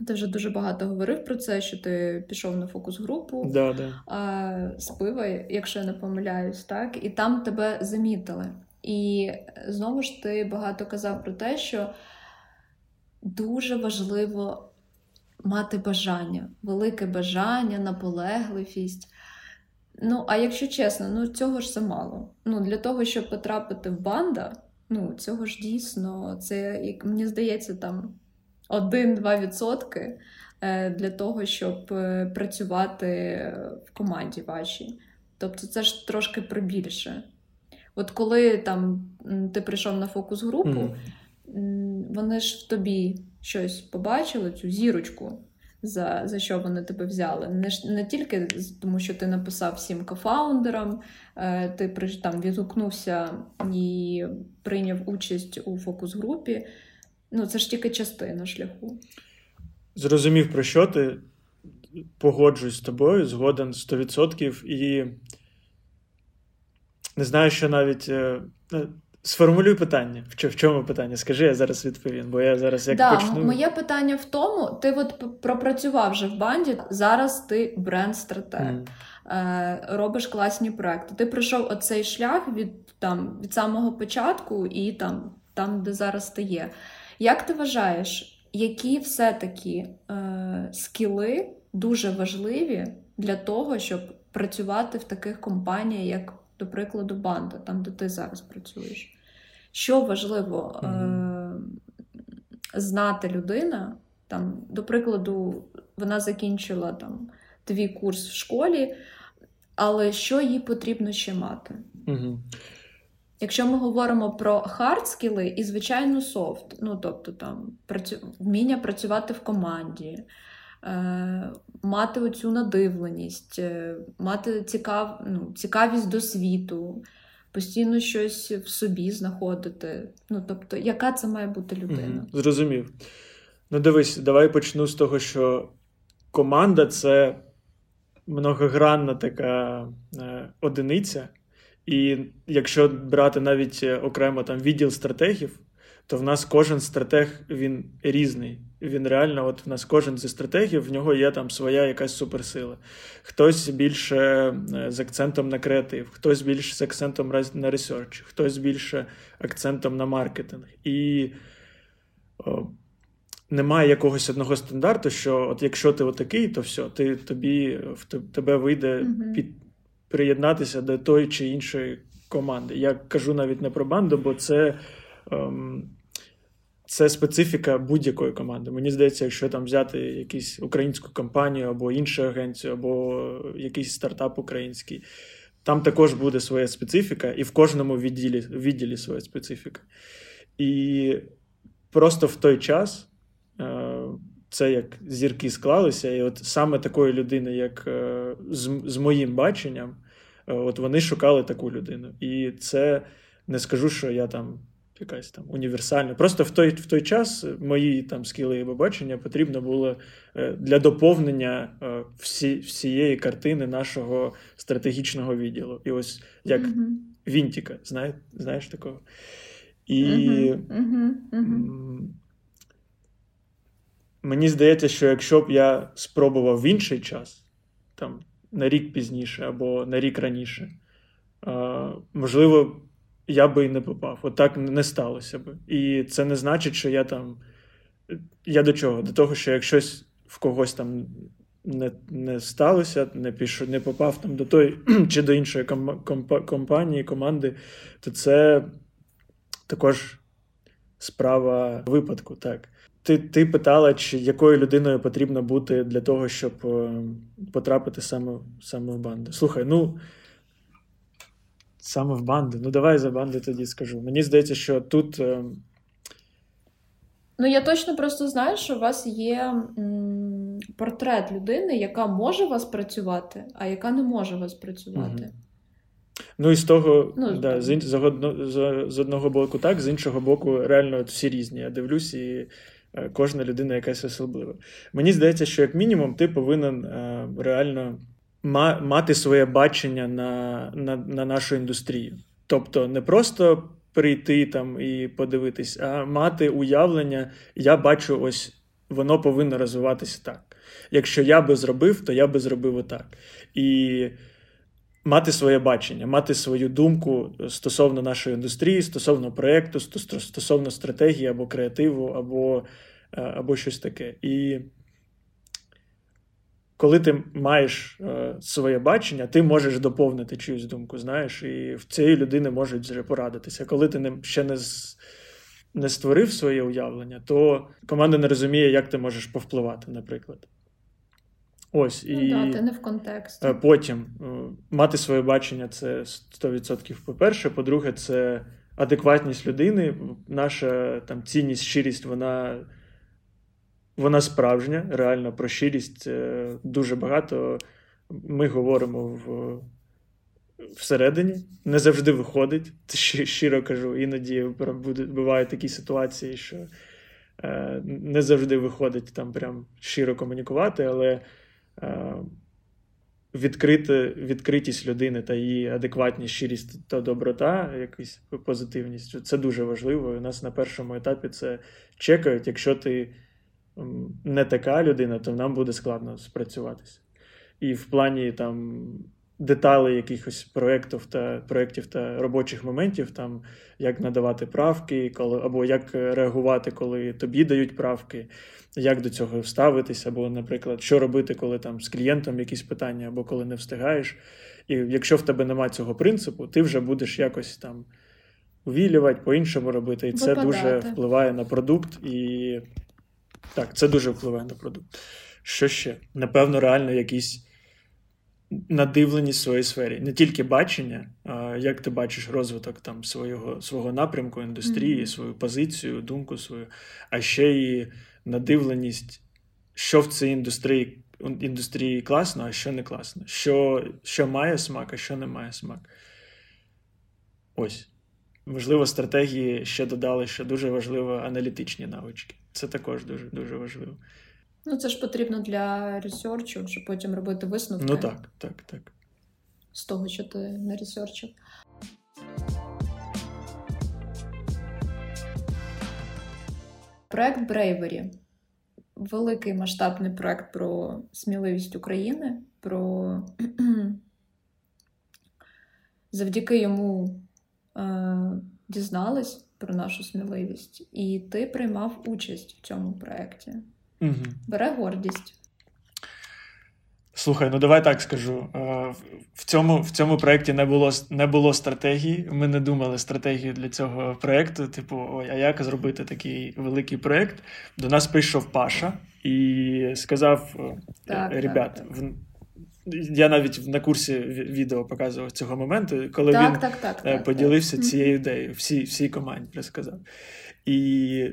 Ти вже дуже багато говорив про це, що ти пішов на фокус-групу да, да. з пива, якщо я не помиляюсь, так, і там тебе замітили. І знову ж ти багато казав про те, що дуже важливо мати бажання, велике бажання, наполегливість. Ну, а якщо чесно, ну цього ж замало. Ну, Для того, щоб потрапити в банда, ну, цього ж дійсно, це, як мені здається, там. 1-2% е, для того, щоб е, працювати в команді вашій. Тобто це ж трошки прибільше. От коли там ти прийшов на фокус-групу, mm. вони ж в тобі щось побачили, цю зірочку, за за що вони тебе взяли. Не не тільки тому, що ти написав всім кофаундерам, е, ти там відгукнувся і прийняв участь у фокус-групі. Ну, це ж тільки частина шляху. Зрозумів, про що ти погоджуюсь з тобою, згоден 100%. І не знаю, що навіть. Е, е, сформулюй питання. В чому питання? Скажи, я зараз відповім, бо я зараз як да, почну. Моє питання в тому: ти от пропрацював вже в банді, зараз ти бренд-стратег, mm. е, робиш класні проекти. Ти пройшов оцей шлях від там, від самого початку і там, там, де зараз ти є. Як ти вважаєш, які все-таки е, скіли дуже важливі для того, щоб працювати в таких компаніях, як, до прикладу, банда, там, де ти зараз працюєш? Що важливо е, знати людина? Там, До прикладу, вона закінчила там твій курс в школі, але що їй потрібно ще мати? Угу. Якщо ми говоримо про hard скіли і, звичайно, soft, ну тобто там працю... вміння працювати в команді, е... мати оцю надивленість, е... мати цікав... ну, цікавість до світу, постійно щось в собі знаходити. Ну, тобто, яка це має бути людина? Угу. Зрозумів. Ну, дивись, давай почну з того, що команда це многогранна така е... одиниця. І якщо брати навіть е, окремо там відділ стратегів, то в нас кожен стратег він різний. Він реально, от в нас кожен зі стратегів, в нього є там своя якась суперсила. Хтось більше е, з акцентом на креатив, хтось більше з акцентом на research, хтось більше акцентом на маркетинг. І о, немає якогось одного стандарту, що от якщо ти отакий, то все, ти тобі в тебе вийде mm-hmm. під приєднатися до тої чи іншої команди. Я кажу навіть не про банду, бо це. Ем, це специфіка будь-якої команди. Мені здається, якщо там взяти якусь українську компанію або іншу агенцію, або якийсь стартап український, там також буде своя специфіка, і в кожному відділі відділі своя специфіка. І просто в той час е, це як зірки склалися, і от саме такої людини, як е, з, з моїм баченням, от вони шукали таку людину. І це не скажу, що я там якась там універсальна. Просто в той в той час мої там скіли і побачення потрібно було е, для доповнення е, всі, всієї картини нашого стратегічного відділу. І ось як mm-hmm. Вінтіка, знає, знаєш такого? І mm-hmm. Mm-hmm. мені здається, що якщо б я спробував в інший час, там на рік пізніше або на рік раніше, можливо я би і не попав. Отак От не сталося би. І це не значить, що я там. Я до чого? До того, що якщо в когось там не не сталося, не пішов, не попав там до той чи до іншої компанії, команди, то це також справа випадку. так. Ти ти питала, чи якою людиною потрібно бути для того, щоб е, потрапити саме саме в банду. Слухай, ну Саме в банди. Ну, давай за банди тоді скажу. Мені здається, що тут. Е... Ну, я точно просто знаю, що у вас є м, портрет людини, яка може вас працювати, а яка не може вас працювати. Угу. Ну, і з того, ну, да, з, з, з, одного боку, так, з іншого боку, реально всі різні. Я дивлюсь, і кожна людина якась особлива. Мені здається, що як мінімум ти повинен е, реально мати своє бачення на, на, на нашу індустрію. Тобто не просто прийти там і подивитись, а мати уявлення, я бачу, ось воно повинно розвиватися так. Якщо я би зробив, то я би зробив отак. І мати своє бачення, мати свою думку стосовно нашої індустрії, стосовно проєкту, стосовно стратегії або креативу, або, е, або щось таке. І коли ти маєш е, своє бачення, ти можеш доповнити чиюсь думку, знаєш, і в цієї людини можуть вже порадитися. Коли ти ще не не створив своє уявлення, то команда не розуміє, як ти можеш повпливати, наприклад. Ось, ну, і да, ти не в контексті. Е, потім е, мати своє бачення це 100%. По-перше, по-друге, це адекватність людини, наша там цінність, щирість, вона вона справжня, реально про щирість. Е, дуже багато ми говоримо в. Всередині не завжди виходить, щиро кажу. Іноді бувають такі ситуації, що не завжди виходить там прям щиро комунікувати, але відкрити, відкритість людини та її адекватність, щирість та доброта, якась позитивність це дуже важливо. У нас на першому етапі це чекають, якщо ти не така людина, то нам буде складно спрацюватися. І в плані там деталей якихось проєктів та проєктів та робочих моментів, там як надавати правки, коли, або як реагувати, коли тобі дають правки, як до цього ставитися, або, наприклад, що робити, коли там з клієнтом якісь питання, або коли не встигаєш. І якщо в тебе немає цього принципу, ти вже будеш якось там увілювати, по-іншому робити. І це Випадати. дуже впливає на продукт і так, це дуже впливає на продукт. Що ще? Напевно, реально якісь надивленість в своїй сфері. Не тільки бачення, а як ти бачиш розвиток там свого свого напрямку, індустрії, mm-hmm. свою позицію, думку свою, а ще і надивленість, що в цій індустрії індустрії класно, а що не класно. Що, Що має смак, а що не має смак. Ось. Можливо, стратегії ще додали, що дуже важливо аналітичні навички. Це також дуже дуже важливо. Ну, це ж потрібно для ресерчу, щоб потім робити висновки. Ну так, так, так. З того, що ти на ресерчив. Проект Bravery. Великий масштабний проект про сміливість України. про Завдяки йому е, дізнались про нашу сміливість, і ти приймав участь в цьому проєкті. Угу. Бере гордість. Слухай, ну давай так скажу. Е, в цьому в цьому проєкті не було не було стратегії. Ми не думали стратегію для цього проєкту. Типу, ой, а як зробити такий великий проєкт? До нас прийшов Паша і сказав: е, так, ребят, так, так. Я навіть на курсі відео показував цього моменту, коли так, він так, так, е, поділився цією ідеєю, всій всій команді розказав. І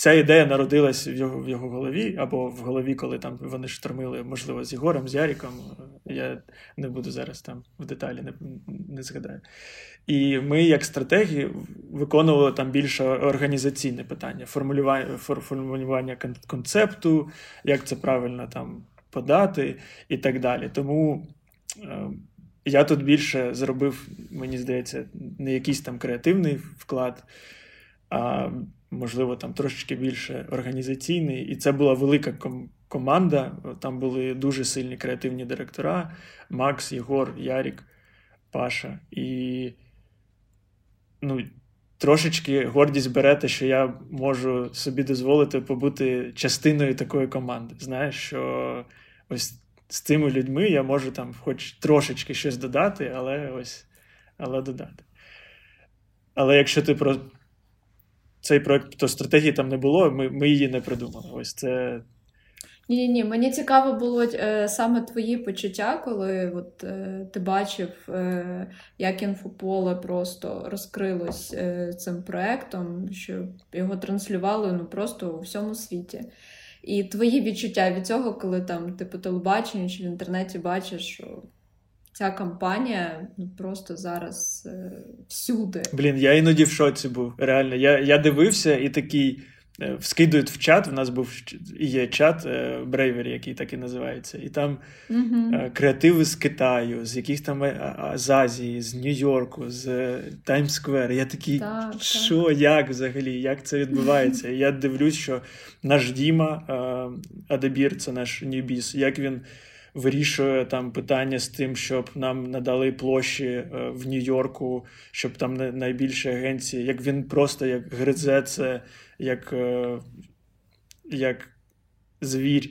ця ідея народилась в його в його голові, або в голові, коли там вони штормили, можливо, з Єгорем, з Яріком. Я не буду зараз там в деталі не, не згадаю. І ми, як стратегі, виконували там більше організаційне питання, формулювання формулювання концепту, як це правильно там подати і так далі. Тому. Е, я тут більше зробив, мені здається, не якийсь там креативний вклад, а можливо, там трошечки більше організаційний. І це була велика ком- команда. Там були дуже сильні креативні директора: Макс, Єгор, Ярік, Паша. І ну, трошечки гордість бере те, що я можу собі дозволити побути частиною такої команди. Знаєш, що ось з цими людьми я можу там хоч трошечки щось додати, але ось але додати. Але якщо ти про цей проект, то стратегії там не було, ми ми її не придумали. Ось це. Ні, ні, мені цікаво було е, саме твої почуття, коли от, е, ти бачив, е, як інфополе просто розкрилось е, цим проектом, що його транслювали ну, просто у всьому світі. І твої відчуття від цього, коли там ти по телебаченню чи в інтернеті бачиш, що ця кампанія ну, просто зараз е, всюди. Блін, я іноді в шоці був. Реально, я я дивився і такий. Е, вскидують в чат. У нас був є чат Брейвері, який так і називається, і там uh креативи з Китаю, з яких там з Азії, з Нью-Йорку, з Таймс-сквер. Я такий, так, що, так. як взагалі, як це відбувається? І я дивлюсь, що наш Діма Адебір, це наш Ньюбіс, як він вирішує там питання з тим, щоб нам надали площі е, в Нью-Йорку, щоб там найбільші агенції, як він просто як гризе це, як, е, як звір.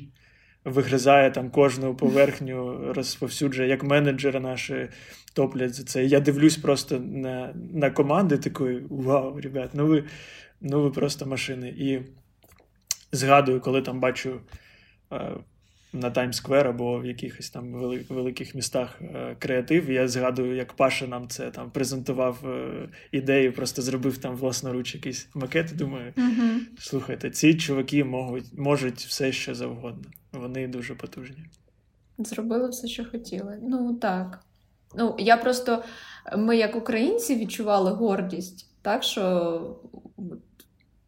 Вигризає там кожну поверхню, розповсюджує, як менеджери наші топлять за це. Я дивлюсь просто на на команди такої: вау, ребят, ну ви ну ви просто машини. І згадую, коли там бачу е, на Times Square або в якихось там великих містах е, креатив. Я згадую, як Паша нам це там презентував е, ідею, просто зробив там власноруч якийсь макет. і Думаю, угу. слухайте, ці чуваки можуть, можуть все що завгодно. Вони дуже потужні. Зробили все, що хотіли. Ну так. Ну, я просто, ми, як українці, відчували гордість, так що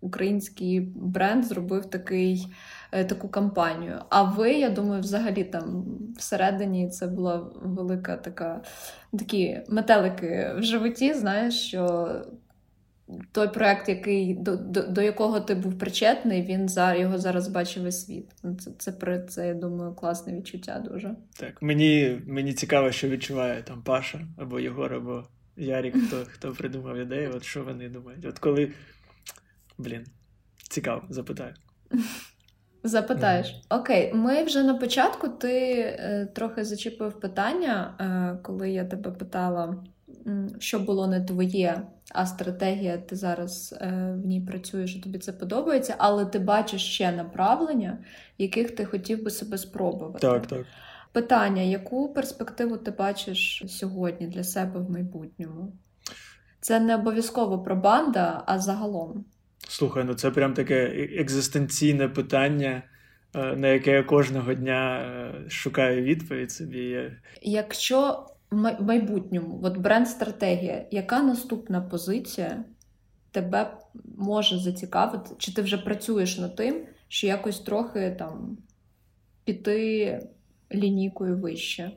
український бренд зробив такий. Е, таку кампанію. А ви, я думаю, взагалі там всередині це була велика така такі метелики в животі, знаєш, що. Той проект, який до до, до якого ти був причетний, він за його зараз бачив весь світ. Ну, це це, це, я думаю, класне відчуття дуже. Так, мені мені цікаво, що відчуває там Паша або Єгор, або Ярік, хто хто придумав ідею. От що вони думають? От коли. Блін, цікаво, запитаю. Запитаєш. Окей, ми вже на початку ти е, трохи зачепив питання, е, коли я тебе питала, що було не твоє, а стратегія, ти зараз е, в ній працюєш, і тобі це подобається, але ти бачиш ще направлення, яких ти хотів би себе спробувати. Так, так. Питання: яку перспективу ти бачиш сьогодні для себе в майбутньому? Це не обов'язково про банда, а загалом. Слухай, ну це прям таке екзистенційне питання, е, на яке я кожного дня е, шукаю відповідь собі. Якщо в майбутньому, от бренд-стратегія, яка наступна позиція тебе може зацікавити? Чи ти вже працюєш над тим, що якось трохи там піти лінійкою вище?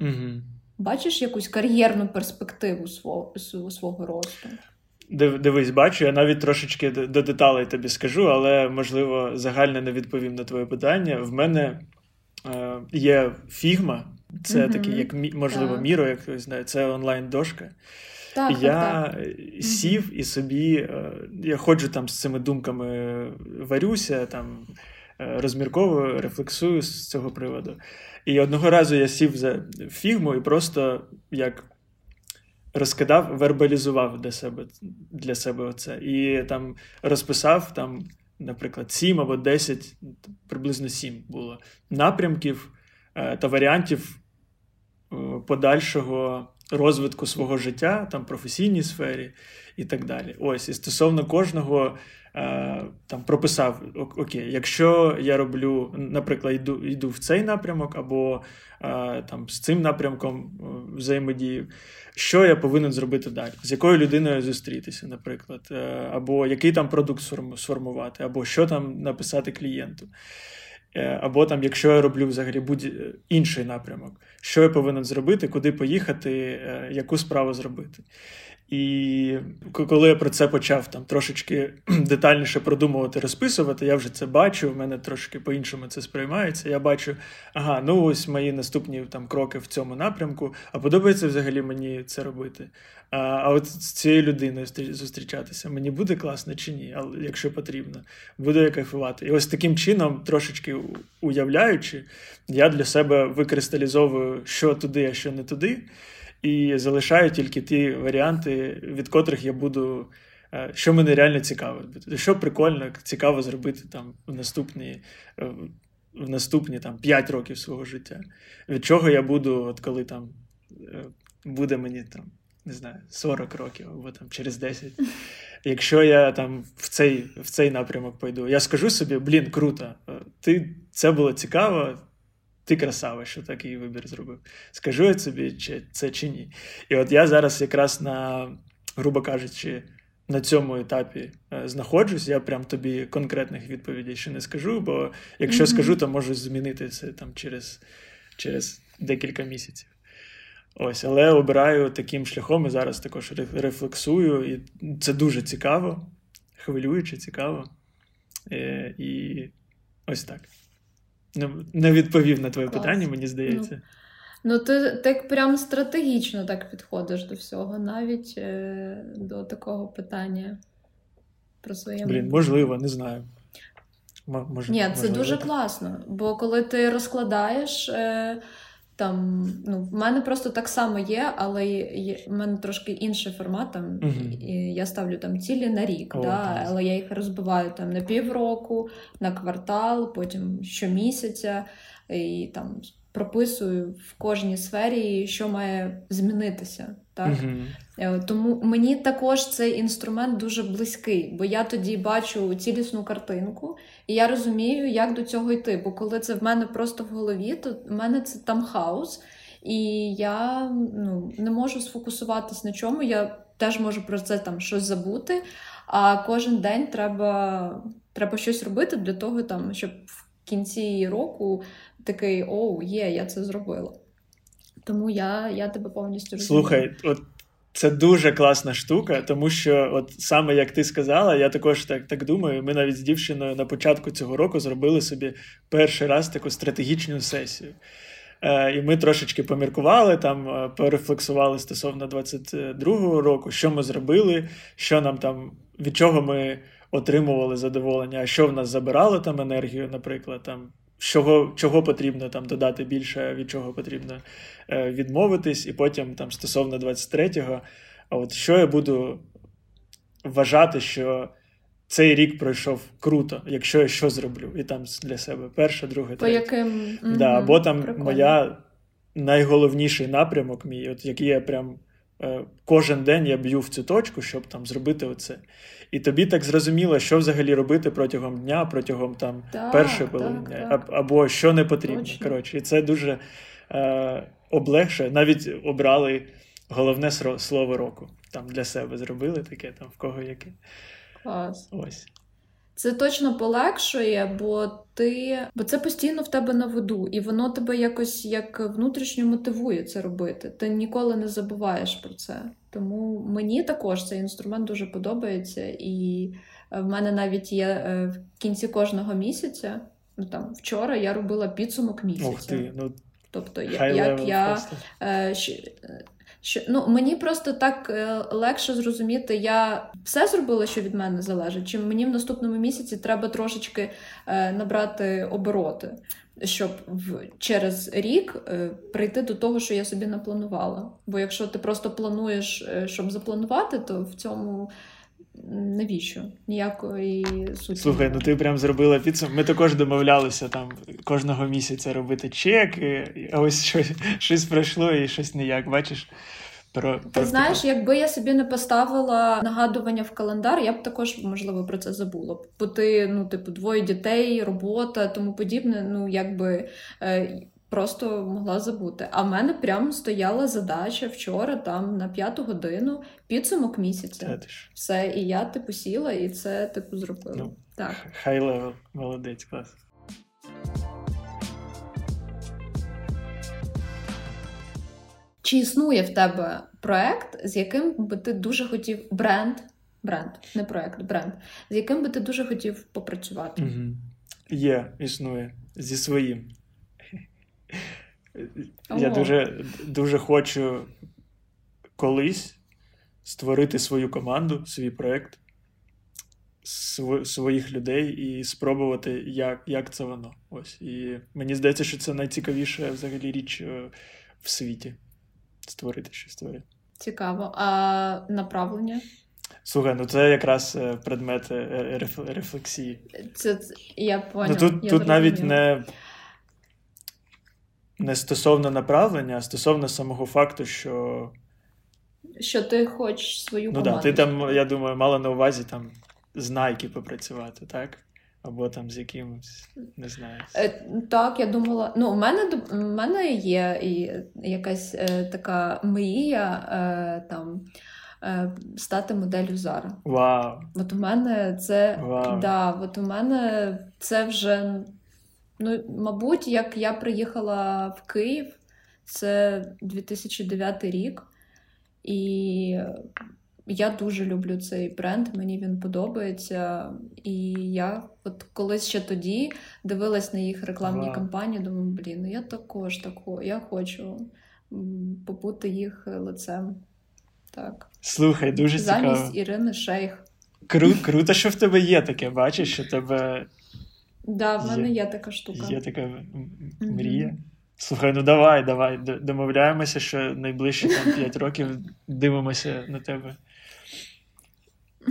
Угу. Бачиш якусь кар'єрну перспективу свого, свого росту? Дивись, бачу, я навіть трошечки до деталей тобі скажу, але можливо загально не відповім на твоє питання. В мене е, є фігма, це mm-hmm. такий, як можливо, міро, як хтось знає, це онлайн-дошка. Так, Я так, так. сів і собі, е, я ходжу там з цими думками, варюся, там е, розмірковую, рефлексую з цього приводу. І одного разу я сів за фігму і просто як розкидав, вербалізував для себе для себе оце. І там розписав, там, наприклад, 7 або 10, приблизно 7 було напрямків е, та варіантів е, подальшого розвитку свого життя, там професійній сфері і так далі. Ось, і стосовно кожного там прописав: Окей, якщо я роблю, наприклад, йду йду в цей напрямок, або е, там з цим напрямком е, взаємодію, що я повинен зробити далі, з якою людиною зустрітися, наприклад, або який там продукт сформувати, або що там написати клієнту. Або там, якщо я роблю взагалі будь-інший напрямок, що я повинен зробити, куди поїхати, яку справу зробити. І коли я про це почав там трошечки детальніше продумувати, розписувати, я вже це бачу. У мене трошки по-іншому це сприймається. Я бачу, ага, ну ось мої наступні там кроки в цьому напрямку. А подобається взагалі мені це робити. А а от з цією людиною зустрічатися мені буде класно чи ні, але якщо потрібно, буду я кайфувати. І ось таким чином, трошечки уявляючи, я для себе викристалізовую, що туди, а що не туди і залишаю тільки ті варіанти, від котрих я буду. Е, що мене реально цікавить. Що прикольно, цікаво зробити там в наступні е, в наступні там 5 років свого життя. Від чого я буду, от коли там е, буде мені там, не знаю, 40 років або там через 10. Якщо я там в цей в цей напрямок пойду, я скажу собі, блін, круто, ти це було цікаво, ти красава, що такий вибір зробив. Скажу я тобі, чи це чи ні. І от я зараз якраз на, грубо кажучи, на цьому етапі е, знаходжусь. Я прям тобі конкретних відповідей ще не скажу, бо якщо mm-hmm. скажу, то можу змінити це там через, через декілька місяців. Ось, але обираю таким шляхом і зараз також рефлексую, і це дуже цікаво, хвилююче, цікаво. І, е, і ось так. Не відповів на твоє Клас. питання, мені здається. Ну, ну ти так прям стратегічно так підходиш до всього, навіть е, до такого питання про своє. Блін, можливо, не знаю. Мож, Ні, це можливо. дуже класно, бо коли ти розкладаєш. Е, там, ну, В мене просто так само є, але є, в мене трошки інший формат. Там, uh-huh. і Я ставлю там цілі на рік, oh, да, але я їх розбиваю там на півроку, на квартал, потім щомісяця. і там прописую в кожній сфері, що має змінитися. Так? Uh-huh. Тому мені також цей інструмент дуже близький, бо я тоді бачу цілісну картинку, і я розумію, як до цього йти. Бо коли це в мене просто в голові, то в мене це там хаос, і я ну, не можу сфокусуватись на чому. Я теж можу про це там щось забути. А кожен день треба треба щось робити для того, там, щоб в кінці року такий оу, є, я це зробила. Тому я я тебе повністю розумію. Слухай, от це дуже класна штука, тому що, от саме як ти сказала, я також так так думаю. Ми навіть з дівчиною на початку цього року зробили собі перший раз таку стратегічну сесію. Е, І ми трошечки поміркували, там е, порефлексували стосовно 22-го року, що ми зробили, що нам там, від чого ми отримували задоволення, а що в нас забирало там енергію, наприклад, там чого чого потрібно там додати більше, від чого потрібно е, відмовитись, і потім там стосовно 23-го, а от що я буду вважати, що цей рік пройшов круто, якщо я що зроблю, і там для себе перше, друге, третє. По яким... Да, Або там Прикольно. моя найголовніший напрямок, мій, от який я прям кожен день я б'ю в цю точку, щоб там зробити оце. І тобі так зрозуміло, що взагалі робити протягом дня, протягом там так, першої половини дня, або що не потрібно. Точно. Коротше, і це дуже е, облегшує. Навіть обрали головне слово року. Там для себе зробили таке, там в кого яке. Клас. Ось. Це точно полегшує, бо ти бо це постійно в тебе на виду, і воно тебе якось як внутрішньо мотивує це робити. Ти ніколи не забуваєш про це. Тому мені також цей інструмент дуже подобається, і е, в мене навіть є е, в кінці кожного місяця. Ну там вчора я робила підсумок місяця. Ох ти, ну, Тобто, як я е, що ну мені просто так е, легше зрозуміти, я все зробила, що від мене залежить. Чи мені в наступному місяці треба трошечки е, набрати обороти, щоб в через рік е, прийти до того, що я собі напланувала. Бо якщо ти просто плануєш, е, щоб запланувати, то в цьому. Навіщо? Ніякої суті. Слухай, ну ти прям зробила підсумок. Ми також домовлялися там кожного місяця робити чек, і, а ось щось щось пройшло і щось ніяк. Бачиш, Про, Ти про знаєш, якби я собі не поставила нагадування в календар, я б також можливо про це забула. Бо ти, ну, типу, двоє дітей, робота, тому подібне, ну якби е, просто могла забути. А в мене прямо стояла задача вчора, там на п'яту годину, підсумок місяця. Все, і я типу сіла і це типу зробила. Ну, Так. High level, молодець, клас. Чи існує в тебе проект, з яким би ти дуже хотів бренд, бренд, не проект, бренд, з яким би ти дуже хотів попрацювати? Угу. Є, існує. Зі своїм. Я дуже, дуже хочу колись створити свою команду, свій проект, св- своїх людей і спробувати, як, як це воно. Ось. І мені здається, що це найцікавіша взагалі річ е, в світі. Створити щось твоє. Цікаво. А направлення? Слухай, ну це якраз е, предмет е, реф- рефлексії. Це, це я поняла. Ну, тут я тут навіть не, не стосовно направлення, а стосовно самого факту, що Що ти хочеш свою ну команду. да, ти там, я думаю, мала на увазі там з Nike попрацювати, так? Або там з якимось, не знаю. Е, Так, я думала. Ну, у мене у мене є якась е, така мрія е, там е, стати моделлю Зара. Вау! От у мене це Вау. да, от у мене це вже, ну, мабуть, як я приїхала в Київ, це 2009 рік, і я дуже люблю цей бренд, мені він подобається. І я от колись ще тоді дивилась на їх рекламні Вау. кампанії, думаю, блін, ну я також тако, я хочу побути їх лицем. Так. Слухай, дуже цікаво. Замість Ірини Шейх. Кру, круто, що в тебе є таке, бачиш, що тебе Да, в мене Є. є така штука. є така мрія. Слухай, ну давай, давай, домовляємося, що найближчі там 5 років дивимося на тебе.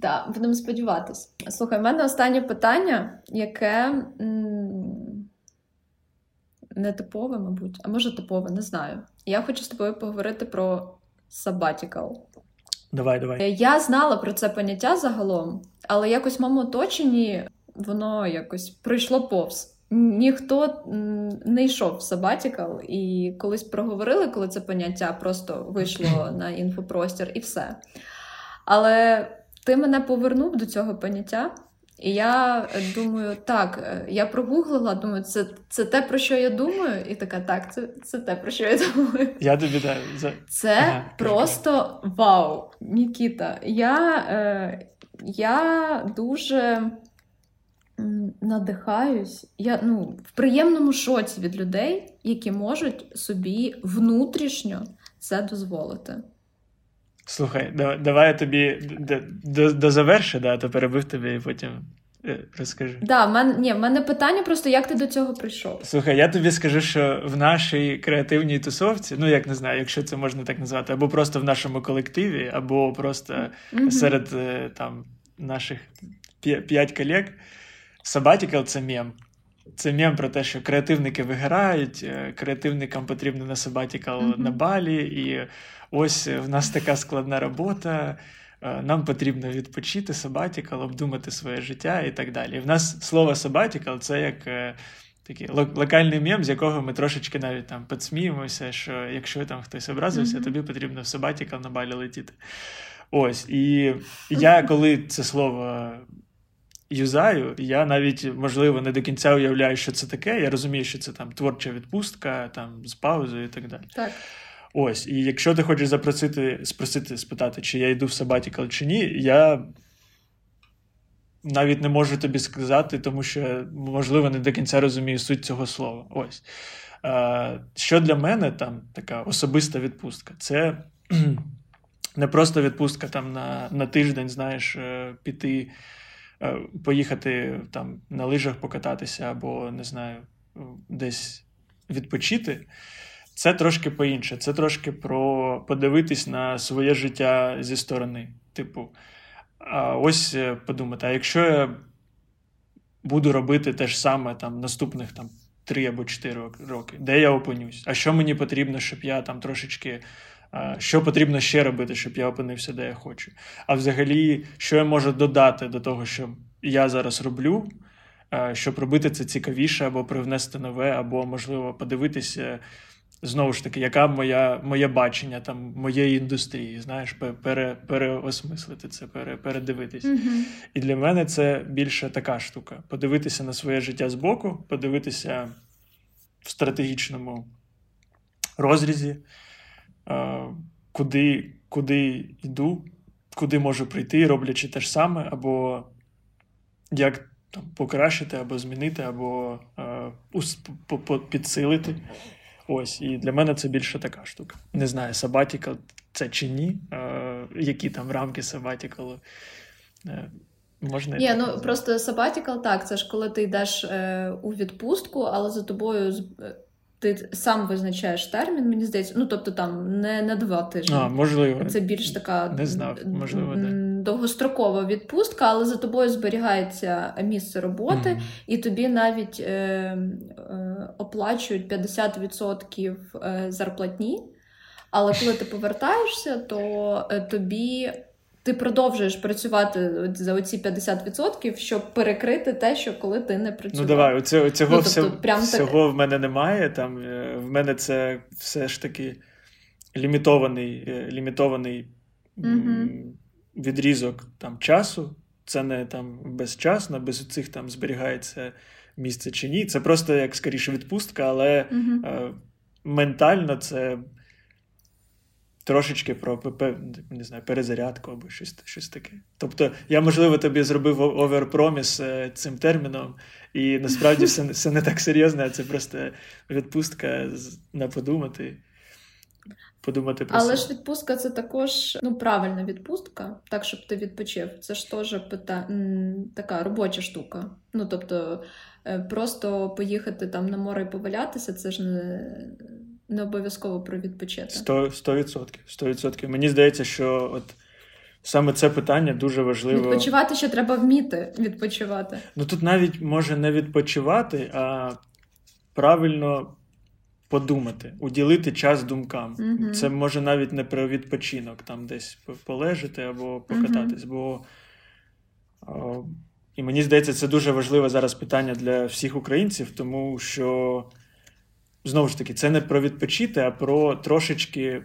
Так, будемо сподіватись. Слухай, в мене останнє питання, яке м, не типове, мабуть, а може типове, не знаю. Я хочу з тобою поговорити про sabbatical. Давай, давай. Я знала про це поняття загалом, але якось в моєму оточенні воно якось пройшло повз. Ніхто не йшов в sabbatical, і колись проговорили, коли це поняття просто вийшло на інфопростір, і все. Але ти мене повернув до цього поняття, і я думаю, так, е, я прогуглила, думаю, це, це те, про що я думаю, і така, так, це, це те, про що я думаю. Я тобі даю. За... Це Ага, просто вау, Нікіта. Я, е, я дуже надихаюсь. Я ну, в приємному шоці від людей, які можуть собі внутрішньо це дозволити. Слухай, да- давай я тобі д- д- дозаверши, да, то перебив тебе і потім е, розкажу. Да, в мене, ні, в мене питання просто, як ти до цього прийшов? Слухай, я тобі скажу, що в нашій креативній тусовці, ну як не знаю, якщо це можна так назвати, або просто в нашому колективі, або просто Мгм. серед е, там наших п'ять колег, Sabbatical — це мем. Це мем про те, що креативники виграють, е, креативникам потрібно на Sabbatical Мгм. на балі, і ось в нас така складна робота. е, Нам потрібно відпочити sabbatical, обдумати своє життя і так далі. І в нас слово sabbatical — це як е, такий локальний мем, з якого ми трошечки навіть там підсміємося, що якщо там хтось образився, Мгм. тобі потрібно в sabbatical на балі летіти. Ось. І я, коли це слово юзаю, я навіть, можливо, не до кінця уявляю, що це таке. Я розумію, що це там творча відпустка, там з паузою і так далі. Так. Ось, і якщо ти хочеш запросити, спросити, спитати, чи я йду в sabbatical чи ні, я навіть не можу тобі сказати, тому що, можливо, не до кінця розумію суть цього слова. Ось. Що для мене там така особиста відпустка? Це не просто відпустка там на, на тиждень, знаєш, е, піти, поїхати там на лижах покататися або, не знаю, десь відпочити. Це трошки по-інше. Це трошки про подивитись на своє життя зі сторони. Типу, а ось е, подумати, а якщо я буду робити те ж саме там наступних там три або чотири роки, де я опинюсь, а що мені потрібно, щоб я там трошечки. Що потрібно ще робити, щоб я опинився, де я хочу. А взагалі, що я можу додати до того, що я зараз роблю, щоб робити це цікавіше, або привнести нове, або, можливо, подивитися, знову ж таки, яка моя, моє бачення там, моєї індустрії, знаєш, пере, переосмислити це, пере, передивитись. Mm-hmm. І для мене це більше така штука: подивитися на своє життя збоку, подивитися в стратегічному розрізі, куди, куди йду, куди можу прийти, роблячи те ж саме, або як там, покращити, або змінити, або е, підсилити. Ось, і для мене це більше така штука. Не знаю, сабатікал це чи ні, е, які там рамки сабатікалу. Е, можна Ні, ну просто сабатікал так, це ж коли ти йдеш е, у відпустку, але за тобою е, ти сам визначаєш термін, мені здається, ну тобто там не на два тижні. А, можливо. Це більш така не знав, можливо, не. довгострокова відпустка, але за тобою зберігається місце роботи, mm. і тобі навіть е, е, оплачують 50% е, зарплатні. Але коли ти повертаєшся, то е, тобі ти продовжуєш працювати за оці 50%, щоб перекрити те, що коли ти не працював. Ну давай, цього, цього ну, тобто, всього, всього так... в мене немає. Там е, В мене це все ж таки лімітований е, лімітований угу. відрізок там часу. Це не там безчасно, без цих там зберігається місце чи ні. Це просто як скоріше відпустка, але угу. е, ментально це трошечки про не знаю, перезарядку або щось щось таке. Тобто, я, можливо, тобі зробив оверпроміс е, цим терміном, і насправді все все не так серйозно, а це просто відпустка на подумати. Подумати про Але себе. ж відпустка це також ну, правильна відпустка, так, щоб ти відпочив. Це ж теж пита... така робоча штука. Ну, тобто, е, просто поїхати там на море і повалятися, це ж не не обов'язково про відпочити. Сто відсотків. Мені здається, що от саме це питання дуже важливо. Відпочивати ще треба вміти відпочивати. Ну тут навіть може не відпочивати, а правильно подумати, уділити час думкам. Угу. Це може навіть не про відпочинок, там десь полежати або покататись. Угу. бо... О, і мені здається, це дуже важливе зараз питання для всіх українців, тому що знову ж таки, це не про відпочити, а про трошечки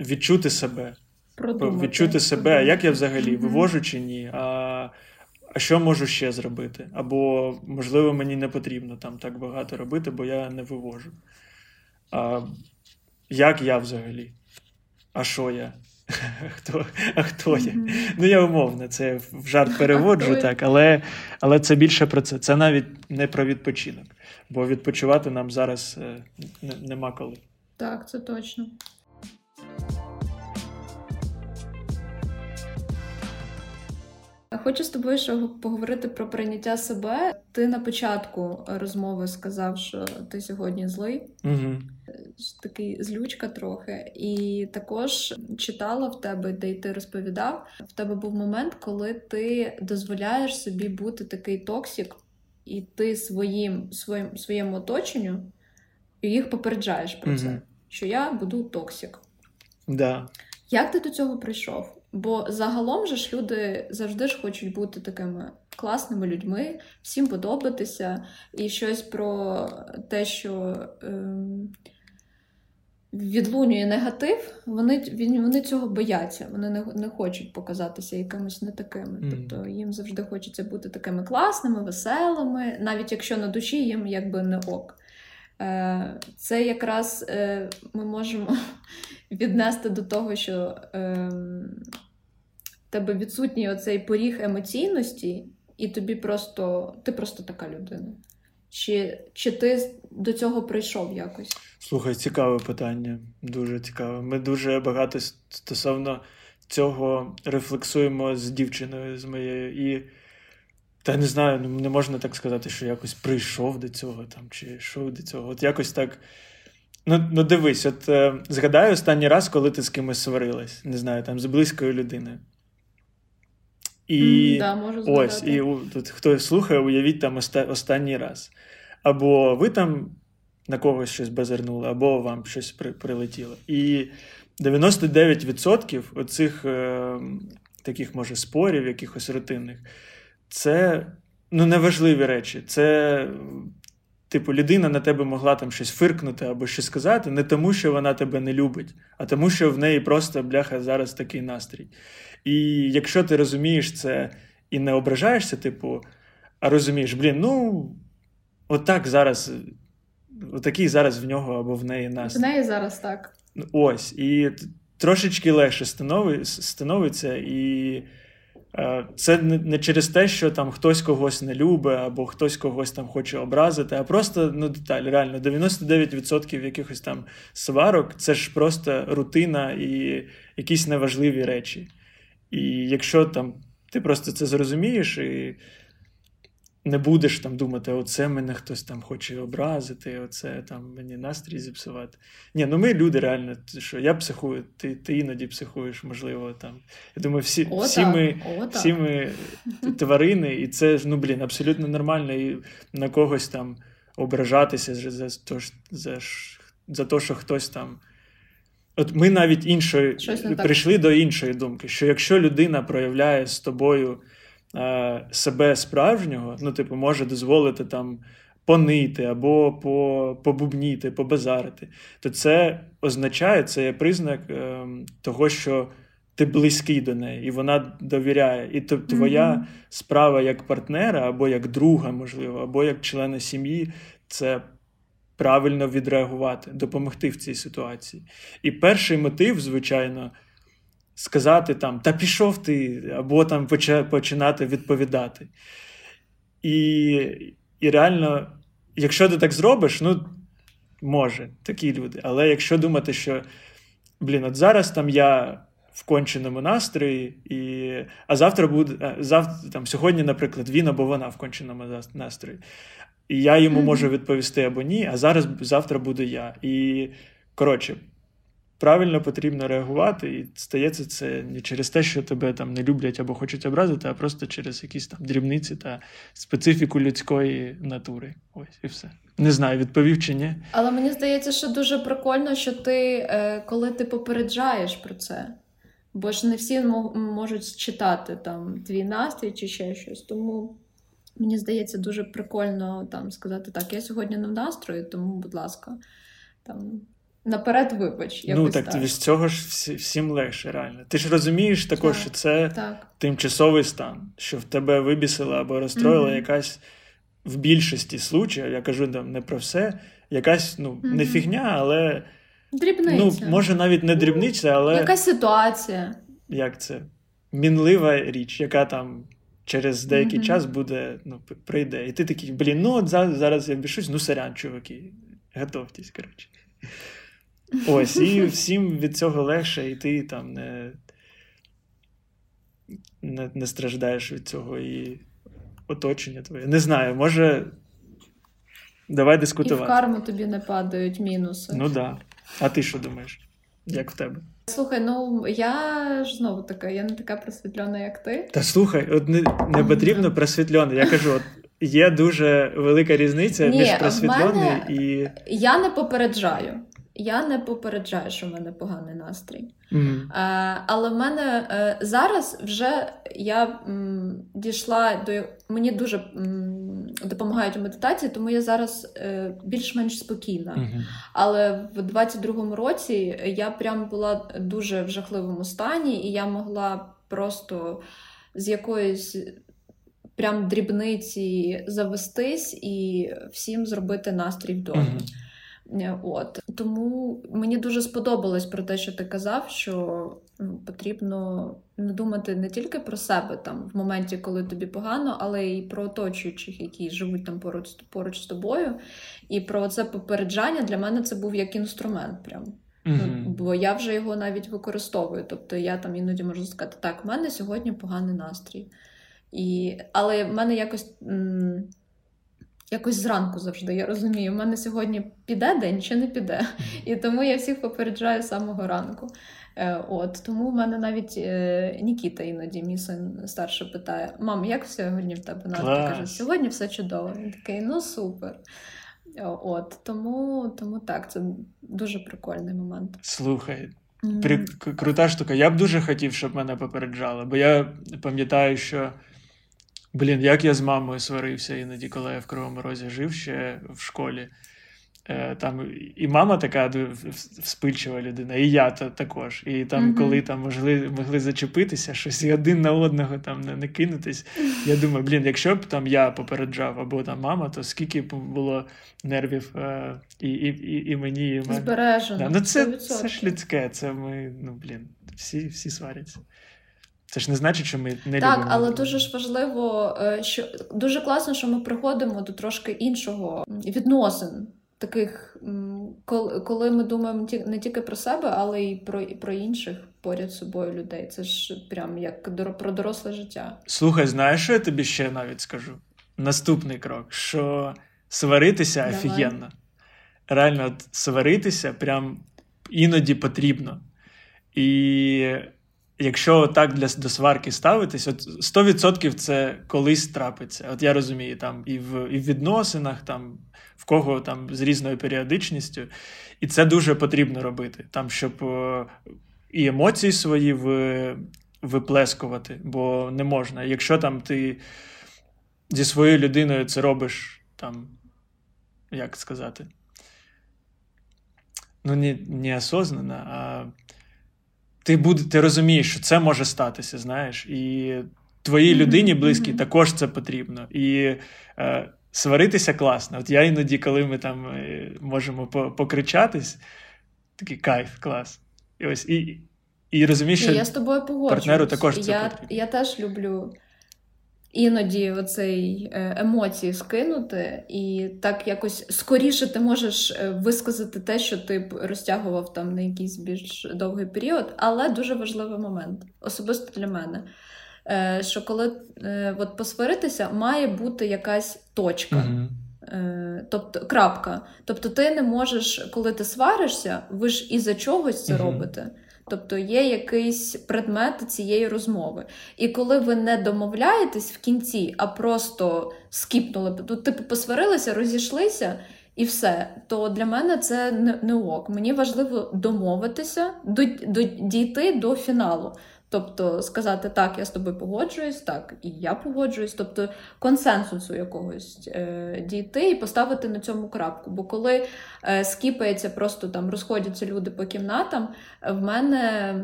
відчути себе. Продумати. Відчути себе, як я взагалі вивожу чи ні, а а що можу ще зробити? Або, можливо, мені не потрібно там так багато робити, бо я не вивожу. А Як я взагалі? А що я? Хто а хто я? Mm-hmm. Ну, я умовно, це в жарт переводжу, так, але але це більше про це. Це навіть не про відпочинок, бо відпочивати нам зараз е, нема коли. Так, це точно. Хочу з тобою ще поговорити про прийняття себе. Ти на початку розмови сказав, що ти сьогодні злий, угу. такий злючка трохи. І також читала в тебе, де й ти розповідав. В тебе був момент, коли ти дозволяєш собі бути такий токсик, і ти своїм своїм своєму оточенню їх попереджаєш про це, що я буду токсик. Да. Як ти до цього прийшов? Бо загалом же ж люди завжди ж хочуть бути такими класними людьми, всім подобатися, і щось про те, що е, відлунює негатив, вони вони цього бояться, вони не не хочуть показатися якимось не такими. Mm. Тобто їм завжди хочеться бути такими класними, веселими, навіть якщо на душі їм якби не ок. Е, це якраз е, ми можемо віднести до того, що е, тебе відсутній оцей поріг емоційності, і тобі просто ти просто така людина. Чи чи ти до цього прийшов якось? Слухай, цікаве питання, дуже цікаве. Ми дуже багато стосовно цього рефлексуємо з дівчиною з моєю. І та не знаю, ну не можна так сказати, що якось прийшов до цього там, чи йшов до цього. От якось так. Ну ну дивись, от е, згадай останній раз, коли ти з кимось сварилась, не знаю, там з близькою людиною. І да, можу ось, і тут хто слухає, уявіть там останній раз. або ви там на когось щось базарнули, або вам щось при, прилетіло. І 99% оцих е, таких, може, спорів, якихось рутинних, це ну, неважливі речі. Це, типу, людина на тебе могла там щось фиркнути або щось сказати, не тому, що вона тебе не любить, а тому, що в неї просто бляха зараз такий настрій. І якщо ти розумієш це і не ображаєшся, типу, а розумієш, блін, ну отак зараз, отакий зараз в нього або в неї настрій. В неї зараз так. Ось. І трошечки легше становиться, і це не через те, що там хтось когось не любить, або хтось когось там хоче образити, а просто ну, деталь. Реально, 99% якихось там сварок це ж просто рутина і якісь неважливі речі. І якщо там ти просто це зрозумієш і не будеш там думати, оце мене хтось там хоче образити, оце там мені настрій зіпсувати. Ні, ну ми люди реально, що я психую, ти ти іноді психуєш, можливо. там. Я думаю, всі О, всі, ми О, всі ми тварини, і це ну, блін, абсолютно нормально і на когось там ображатися за за, за, за те, що хтось там. От ми навіть іншої прийшли до іншої думки, що якщо людина проявляє з тобою себе справжнього, ну, типу, може дозволити там понити або побубніти, побазарити, то це означає, це є признак е, того, що ти близький до неї, і вона довіряє. І то, твоя mm-hmm. справа як партнера, або як друга, можливо, або як члена сім'ї, це. Правильно відреагувати, допомогти в цій ситуації. І перший мотив, звичайно, сказати там та пішов ти, або там починати відповідати. І і реально, якщо ти так зробиш, ну, може, такі люди. Але якщо думати, що блін, от зараз там я в конченому настрої, і, а завтра буде, завтра, там, сьогодні, наприклад, він або вона в конченому настрої. І я йому можу відповісти або ні, а зараз завтра буду я. І коротше, правильно потрібно реагувати, і стається це не через те, що тебе там не люблять або хочуть образити, а просто через якісь там дрібниці та специфіку людської натури. Ось і все. Не знаю, відповів чи ні. Але мені здається, що дуже прикольно, що ти е, коли ти попереджаєш про це. Бо ж не всі можуть читати там твій настрій чи ще щось. Тому мені здається, дуже прикольно там сказати так: я сьогодні не в настрої, тому, будь ласка, там Наперед, вибач, ну так, так. з цього ж всі, всім легше, реально. Ти ж розумієш також, так, що це так. тимчасовий стан, що в тебе вибісила або розстроїла mm-hmm. якась в більшості случаїв, я кажу там не про все, якась ну, mm-hmm. не фігня, але дрібниця. Ну, може навіть не дрібниця, але якась ситуація. Як це? Мінлива річ, яка там. Через деякий mm-hmm. час буде, ну, прийде. І ти такий, блін, ну от зараз я бішусь, ну сорян, чуваки, готовтесь, коротше. Ось, і всім від цього легше, і ти там не не, не страждаєш від цього і оточення твоє. Не знаю, може. Давай дискутувати. І в карму тобі не падають мінуси. Ну так. Да. А ти що думаєш? Як в тебе? Слухай, ну я ж знову така, я не така просвітлена, як ти. Та слухай, от не не потрібно просвітлена. Я кажу, от є дуже велика різниця Ні, між просвітленою і. Я не попереджаю. Я не попереджаю, що в мене поганий настрій. Mm-hmm. Е, але в мене е, зараз вже я м, дійшла до мені дуже м, допомагають у медитації, тому я зараз е, більш-менш спокійна. Mm-hmm. Але в 22-му році я прям була дуже в жахливому стані, і я могла просто з якоїсь. Прям дрібниці завестись і всім зробити настрій вдома. Mm-hmm. От Тому мені дуже сподобалось про те, що ти казав, що ну, потрібно не думати не тільки про себе там в моменті, коли тобі погано, але й про оточуючих, які живуть там поруч поруч з тобою. І про це попереджання для мене це був як інструмент. прям. Mm-hmm. Бо я вже його навіть використовую. Тобто я там іноді можу сказати, так, в мене сьогодні поганий настрій. І... Але в мене якось. М- Якось зранку завжди, я розумію, у мене сьогодні піде день чи не піде. І тому я всіх попереджаю з самого ранку. Е, от Тому в мене навіть е, Нікіта іноді, мій син старший, питає: Мам, як сьогодні в тебе настрій? Каже, сьогодні все чудово. Він такий, ну супер. От Тому тому так, це дуже прикольний момент. Слухай, при... крута штука. Я б дуже хотів, щоб мене попереджали, бо я пам'ятаю, що. Блін, як я з мамою сварився іноді, коли я в Кривому Розі жив ще в школі. Е, там І мама така вспильчива людина, і я також. І там, mm-hmm. коли там могли могли зачепитися, щось і один на одного там не, не кинутись. Я думаю, блін, якщо б там я попереджав або там мама, то скільки б було нервів е, і і, і, і мені, і мене. Збережено. Да. Ну Це це ж людське, це ми, ну блін, всі всі сваряться. Це ж не значить, що ми не так, любимо. але дуже ж важливо, е, що дуже класно, що ми приходимо до трошки іншого відносин таких, коли ми думаємо не тільки про себе, але й про про інших поряд з собою людей. Це ж прям як про доросле життя. Слухай, знаєш, що я тобі ще навіть скажу? Наступний крок: що сваритися Давай. офігенно. Реально, от сваритися прям іноді потрібно. І якщо так для до сварки ставитись, от 100% це колись трапиться. От я розумію, там і в і в відносинах, там в кого там з різною періодичністю, і це дуже потрібно робити, там, щоб е, і емоції свої в, виплескувати, бо не можна. Якщо там ти зі своєю людиною це робиш там, як сказати, ну, не, не осознанно, а ти буде, ти розумієш, що це може статися, знаєш, і твоїй людині близькій mm-hmm. також це потрібно. І е, сваритися класно. От я іноді, коли ми там е, можемо покричатись, такий кайф, клас. І ось і, і розумієш, що я з тобою партнеру також це я, потрібно. Я теж люблю. Іноді оцей е, емоції скинути, і так якось скоріше ти можеш е, висказати те, що ти б розтягував там на якийсь більш довгий період, але дуже важливий момент, особисто для мене. Е, що коли от посваритися, має бути якась точка. mm Тобто крапка. Тобто, ти не можеш, коли ти сваришся, ви ж із-за чогось це mm робите. Тобто є якийсь предмет цієї розмови. І коли ви не домовляєтесь в кінці, а просто скіпнули, то типу посварилися, розійшлися і все, то для мене це не, ок. Мені важливо домовитися, до, до, дійти до фіналу. Тобто сказати, так, я з тобою погоджуюсь, так, і я погоджуюсь, тобто консенсусу якогось е, дійти і поставити на цьому крапку. Бо коли е, скіпається, просто там розходяться люди по кімнатам, в мене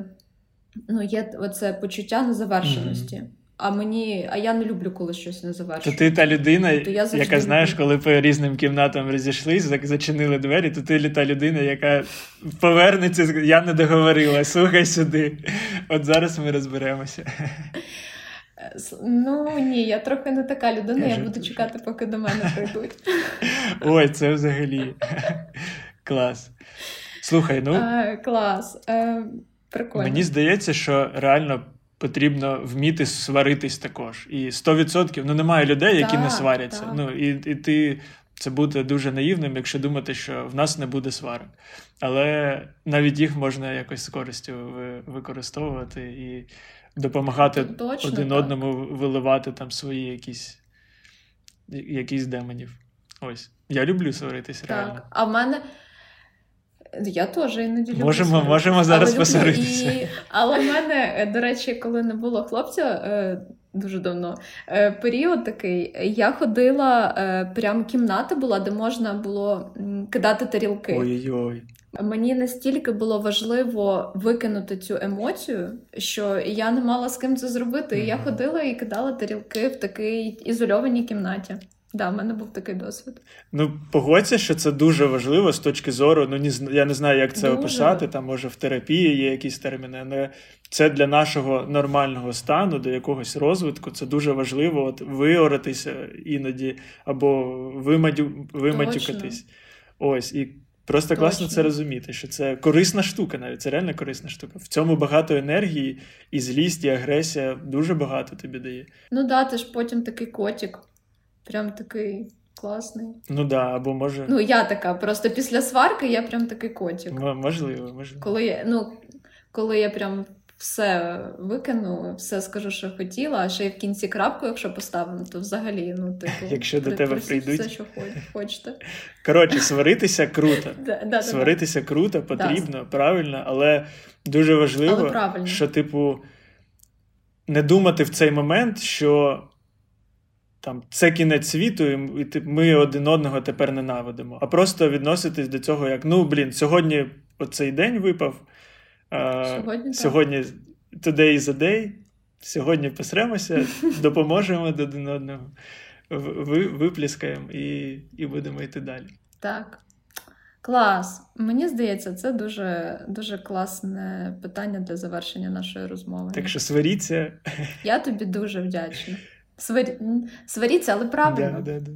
ну, є оце почуття незавершеності. Mm-hmm. А мені, а я не люблю, коли щось не завершує. То ти та людина, то яка люблю. знаєш, коли по різним кімнатам розійшлись, зачинили двері, то ти та людина, яка повернеться, я не договорила, слухай сюди. От зараз ми розберемося. Ну ні, я трохи не така людина, я буду чекати, поки до мене прийдуть. Ой, це взагалі клас. Слухай, ну а, клас. Е, Прикольно. Мені здається, що реально потрібно вміти сваритись також. І 100% ну немає людей, які так, не сваряться. Так. Ну і, і ти. Це буде дуже наївним, якщо думати, що в нас не буде сварок. Але навіть їх можна якось з користю використовувати і допомагати Точно, один так. одному виливати там свої якісь якісь демонів. Ось. Я люблю сваритись так. реально. А в мене я теж іноді люблю. Можемо можемо зараз посваритися. І... Але в мене, е, до речі, коли не було хлопця е, дуже давно, е, період такий, я ходила, прям кімната була, де можна було кидати тарілки. Ой-ой. Мені настільки було важливо викинути цю емоцію, що я не мала з ким це зробити. І я ходила і кидала тарілки в такій ізольованій кімнаті. Да, в мене був такий досвід. Ну, погодься, що це дуже важливо з точки зору. Ну, ні, я не знаю, як це дуже. описати. Там, може, в терапії є якісь терміни, але це для нашого нормального стану, до якогось розвитку. Це дуже важливо от виоратися іноді або вимадю, виматюкатись. Ось. І просто Точно. класно це розуміти, що це корисна штука, навіть це реально корисна штука. В цьому багато енергії, і злість, і агресія дуже багато тобі дає. Ну да, ти ж потім такий котик. Прям такий класний. Ну да, або може. Ну, я така, просто після сварки я прям такий котик. М- Можливо, можливо. Коли я, ну, коли я прям все викину, все скажу, що хотіла, а ще й в кінці крапку, якщо поставимо, то взагалі, ну, типу, Якщо до тебе прийдуть. все, що хочете. Коротше, сваритися круто. Сваритися круто, потрібно, правильно, але дуже важливо, що, типу, не думати в цей момент, що там це кінець світу, і, ми один одного тепер ненавидимо. А просто відноситись до цього, як ну, блін, сьогодні оцей день випав. А, Сьогодні сьогодні today is a day, сьогодні посремося, допоможемо один одного, ви, випліскаємо і, і будемо йти далі. Так. Клас. Мені здається, це дуже, дуже класне питання для завершення нашої розмови. Так що сваріться. Я тобі дуже вдячна. Сварі... Сваріться, але правильно. Да, да, да.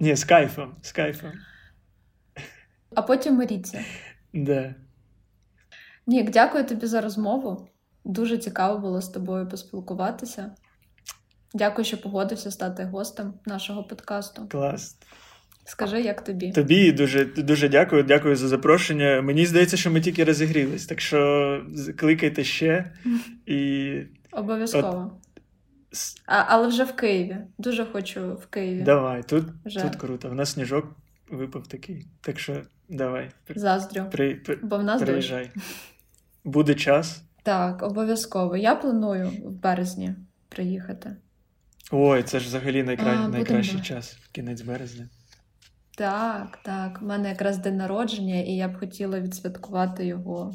Ні, з кайфом, з кайфом. А потім миріться. Да. Нік, дякую тобі за розмову. Дуже цікаво було з тобою поспілкуватися. Дякую, що погодився стати гостем нашого подкасту. Клас. Скажи, як тобі? Тобі дуже, дуже дякую, дякую за запрошення. Мені здається, що ми тільки розігрілись, так що кликайте ще і Обов'язково. с- А, але вже в Києві. Дуже хочу в Києві. давай. Тут, Вже. тут круто. У нас сніжок випав такий. Так що давай, Заздрю. при, при- Бо в нас приїжджай. Буде час. Так, обов'язково. Я планую в березні приїхати. Ой, це ж взагалі найкра... А, найкращий ба- час, кінець березня. Так, так. У мене якраз день народження, і я б хотіла відсвяткувати його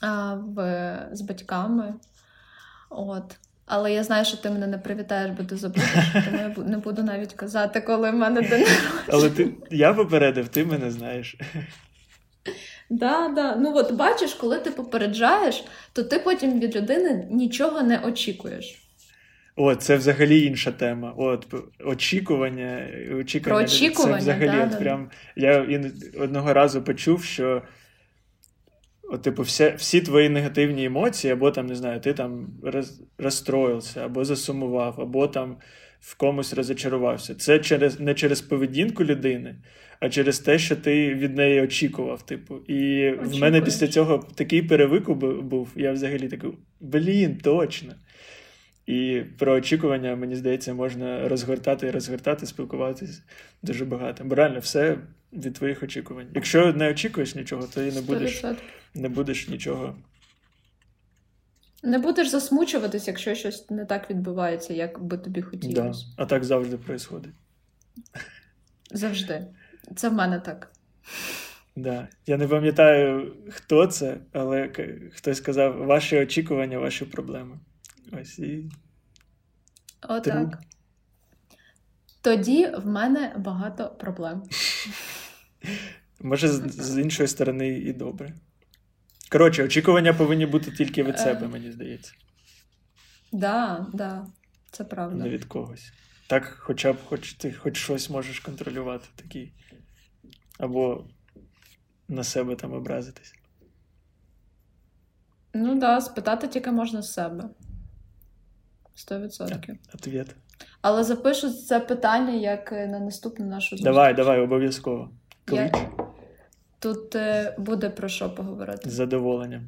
а, в... з батьками. От. Але я знаю, що ти мене не привітаєш, бо ти забудеш, тому я не буду навіть казати, коли в мене день народження. Але ти я попередив, ти мене знаєш. Да, да. Ну от бачиш, коли ти попереджаєш, то ти потім від людини нічого не очікуєш. О, це взагалі інша тема. От очікування, очікування. Про очікування, Це взагалі да, от прям. Я одного разу почув, що от, типу, все, всі твої негативні емоції, або там, не знаю, ти там роз, розстроївся, або засумував, або там в комусь розочарувався. Це через не через поведінку людини, а через те, що ти від неї очікував. Типу. І в мене після цього такий перевик був. Я взагалі такий, блін, точно. І про очікування, мені здається, можна розгортати і розгортати, спілкуватися дуже багато. Бо реально все від твоїх очікувань. Якщо не очікуєш нічого, то і не будеш, 100%. не будеш нічого. Не будеш засмучуватись, якщо щось не так відбувається, як би тобі Да. хотілося. А так завжди відбувається. Завжди. Це в мене так. Да. Я не пам'ятаю, хто це, але хтось сказав: ваші очікування, ваші проблеми. Ось і Отак. Тоді в мене багато проблем. може з, іншої сторони і добре. Коротше, очікування повинні бути тільки від Е. себе, мені здається, Да, да, це правда. не від когось. Так, хоча б хоч ти хоч щось можеш контролювати такий. Або на себе там образитись. Ну да, спитати тільки можна з себе. Сто відсотків. Ответ. Але запишу це питання як е, на наступну нашу зустріч. Давай, давай, обов'язково. Я- Тут е, буде про що поговорити. з задоволенням.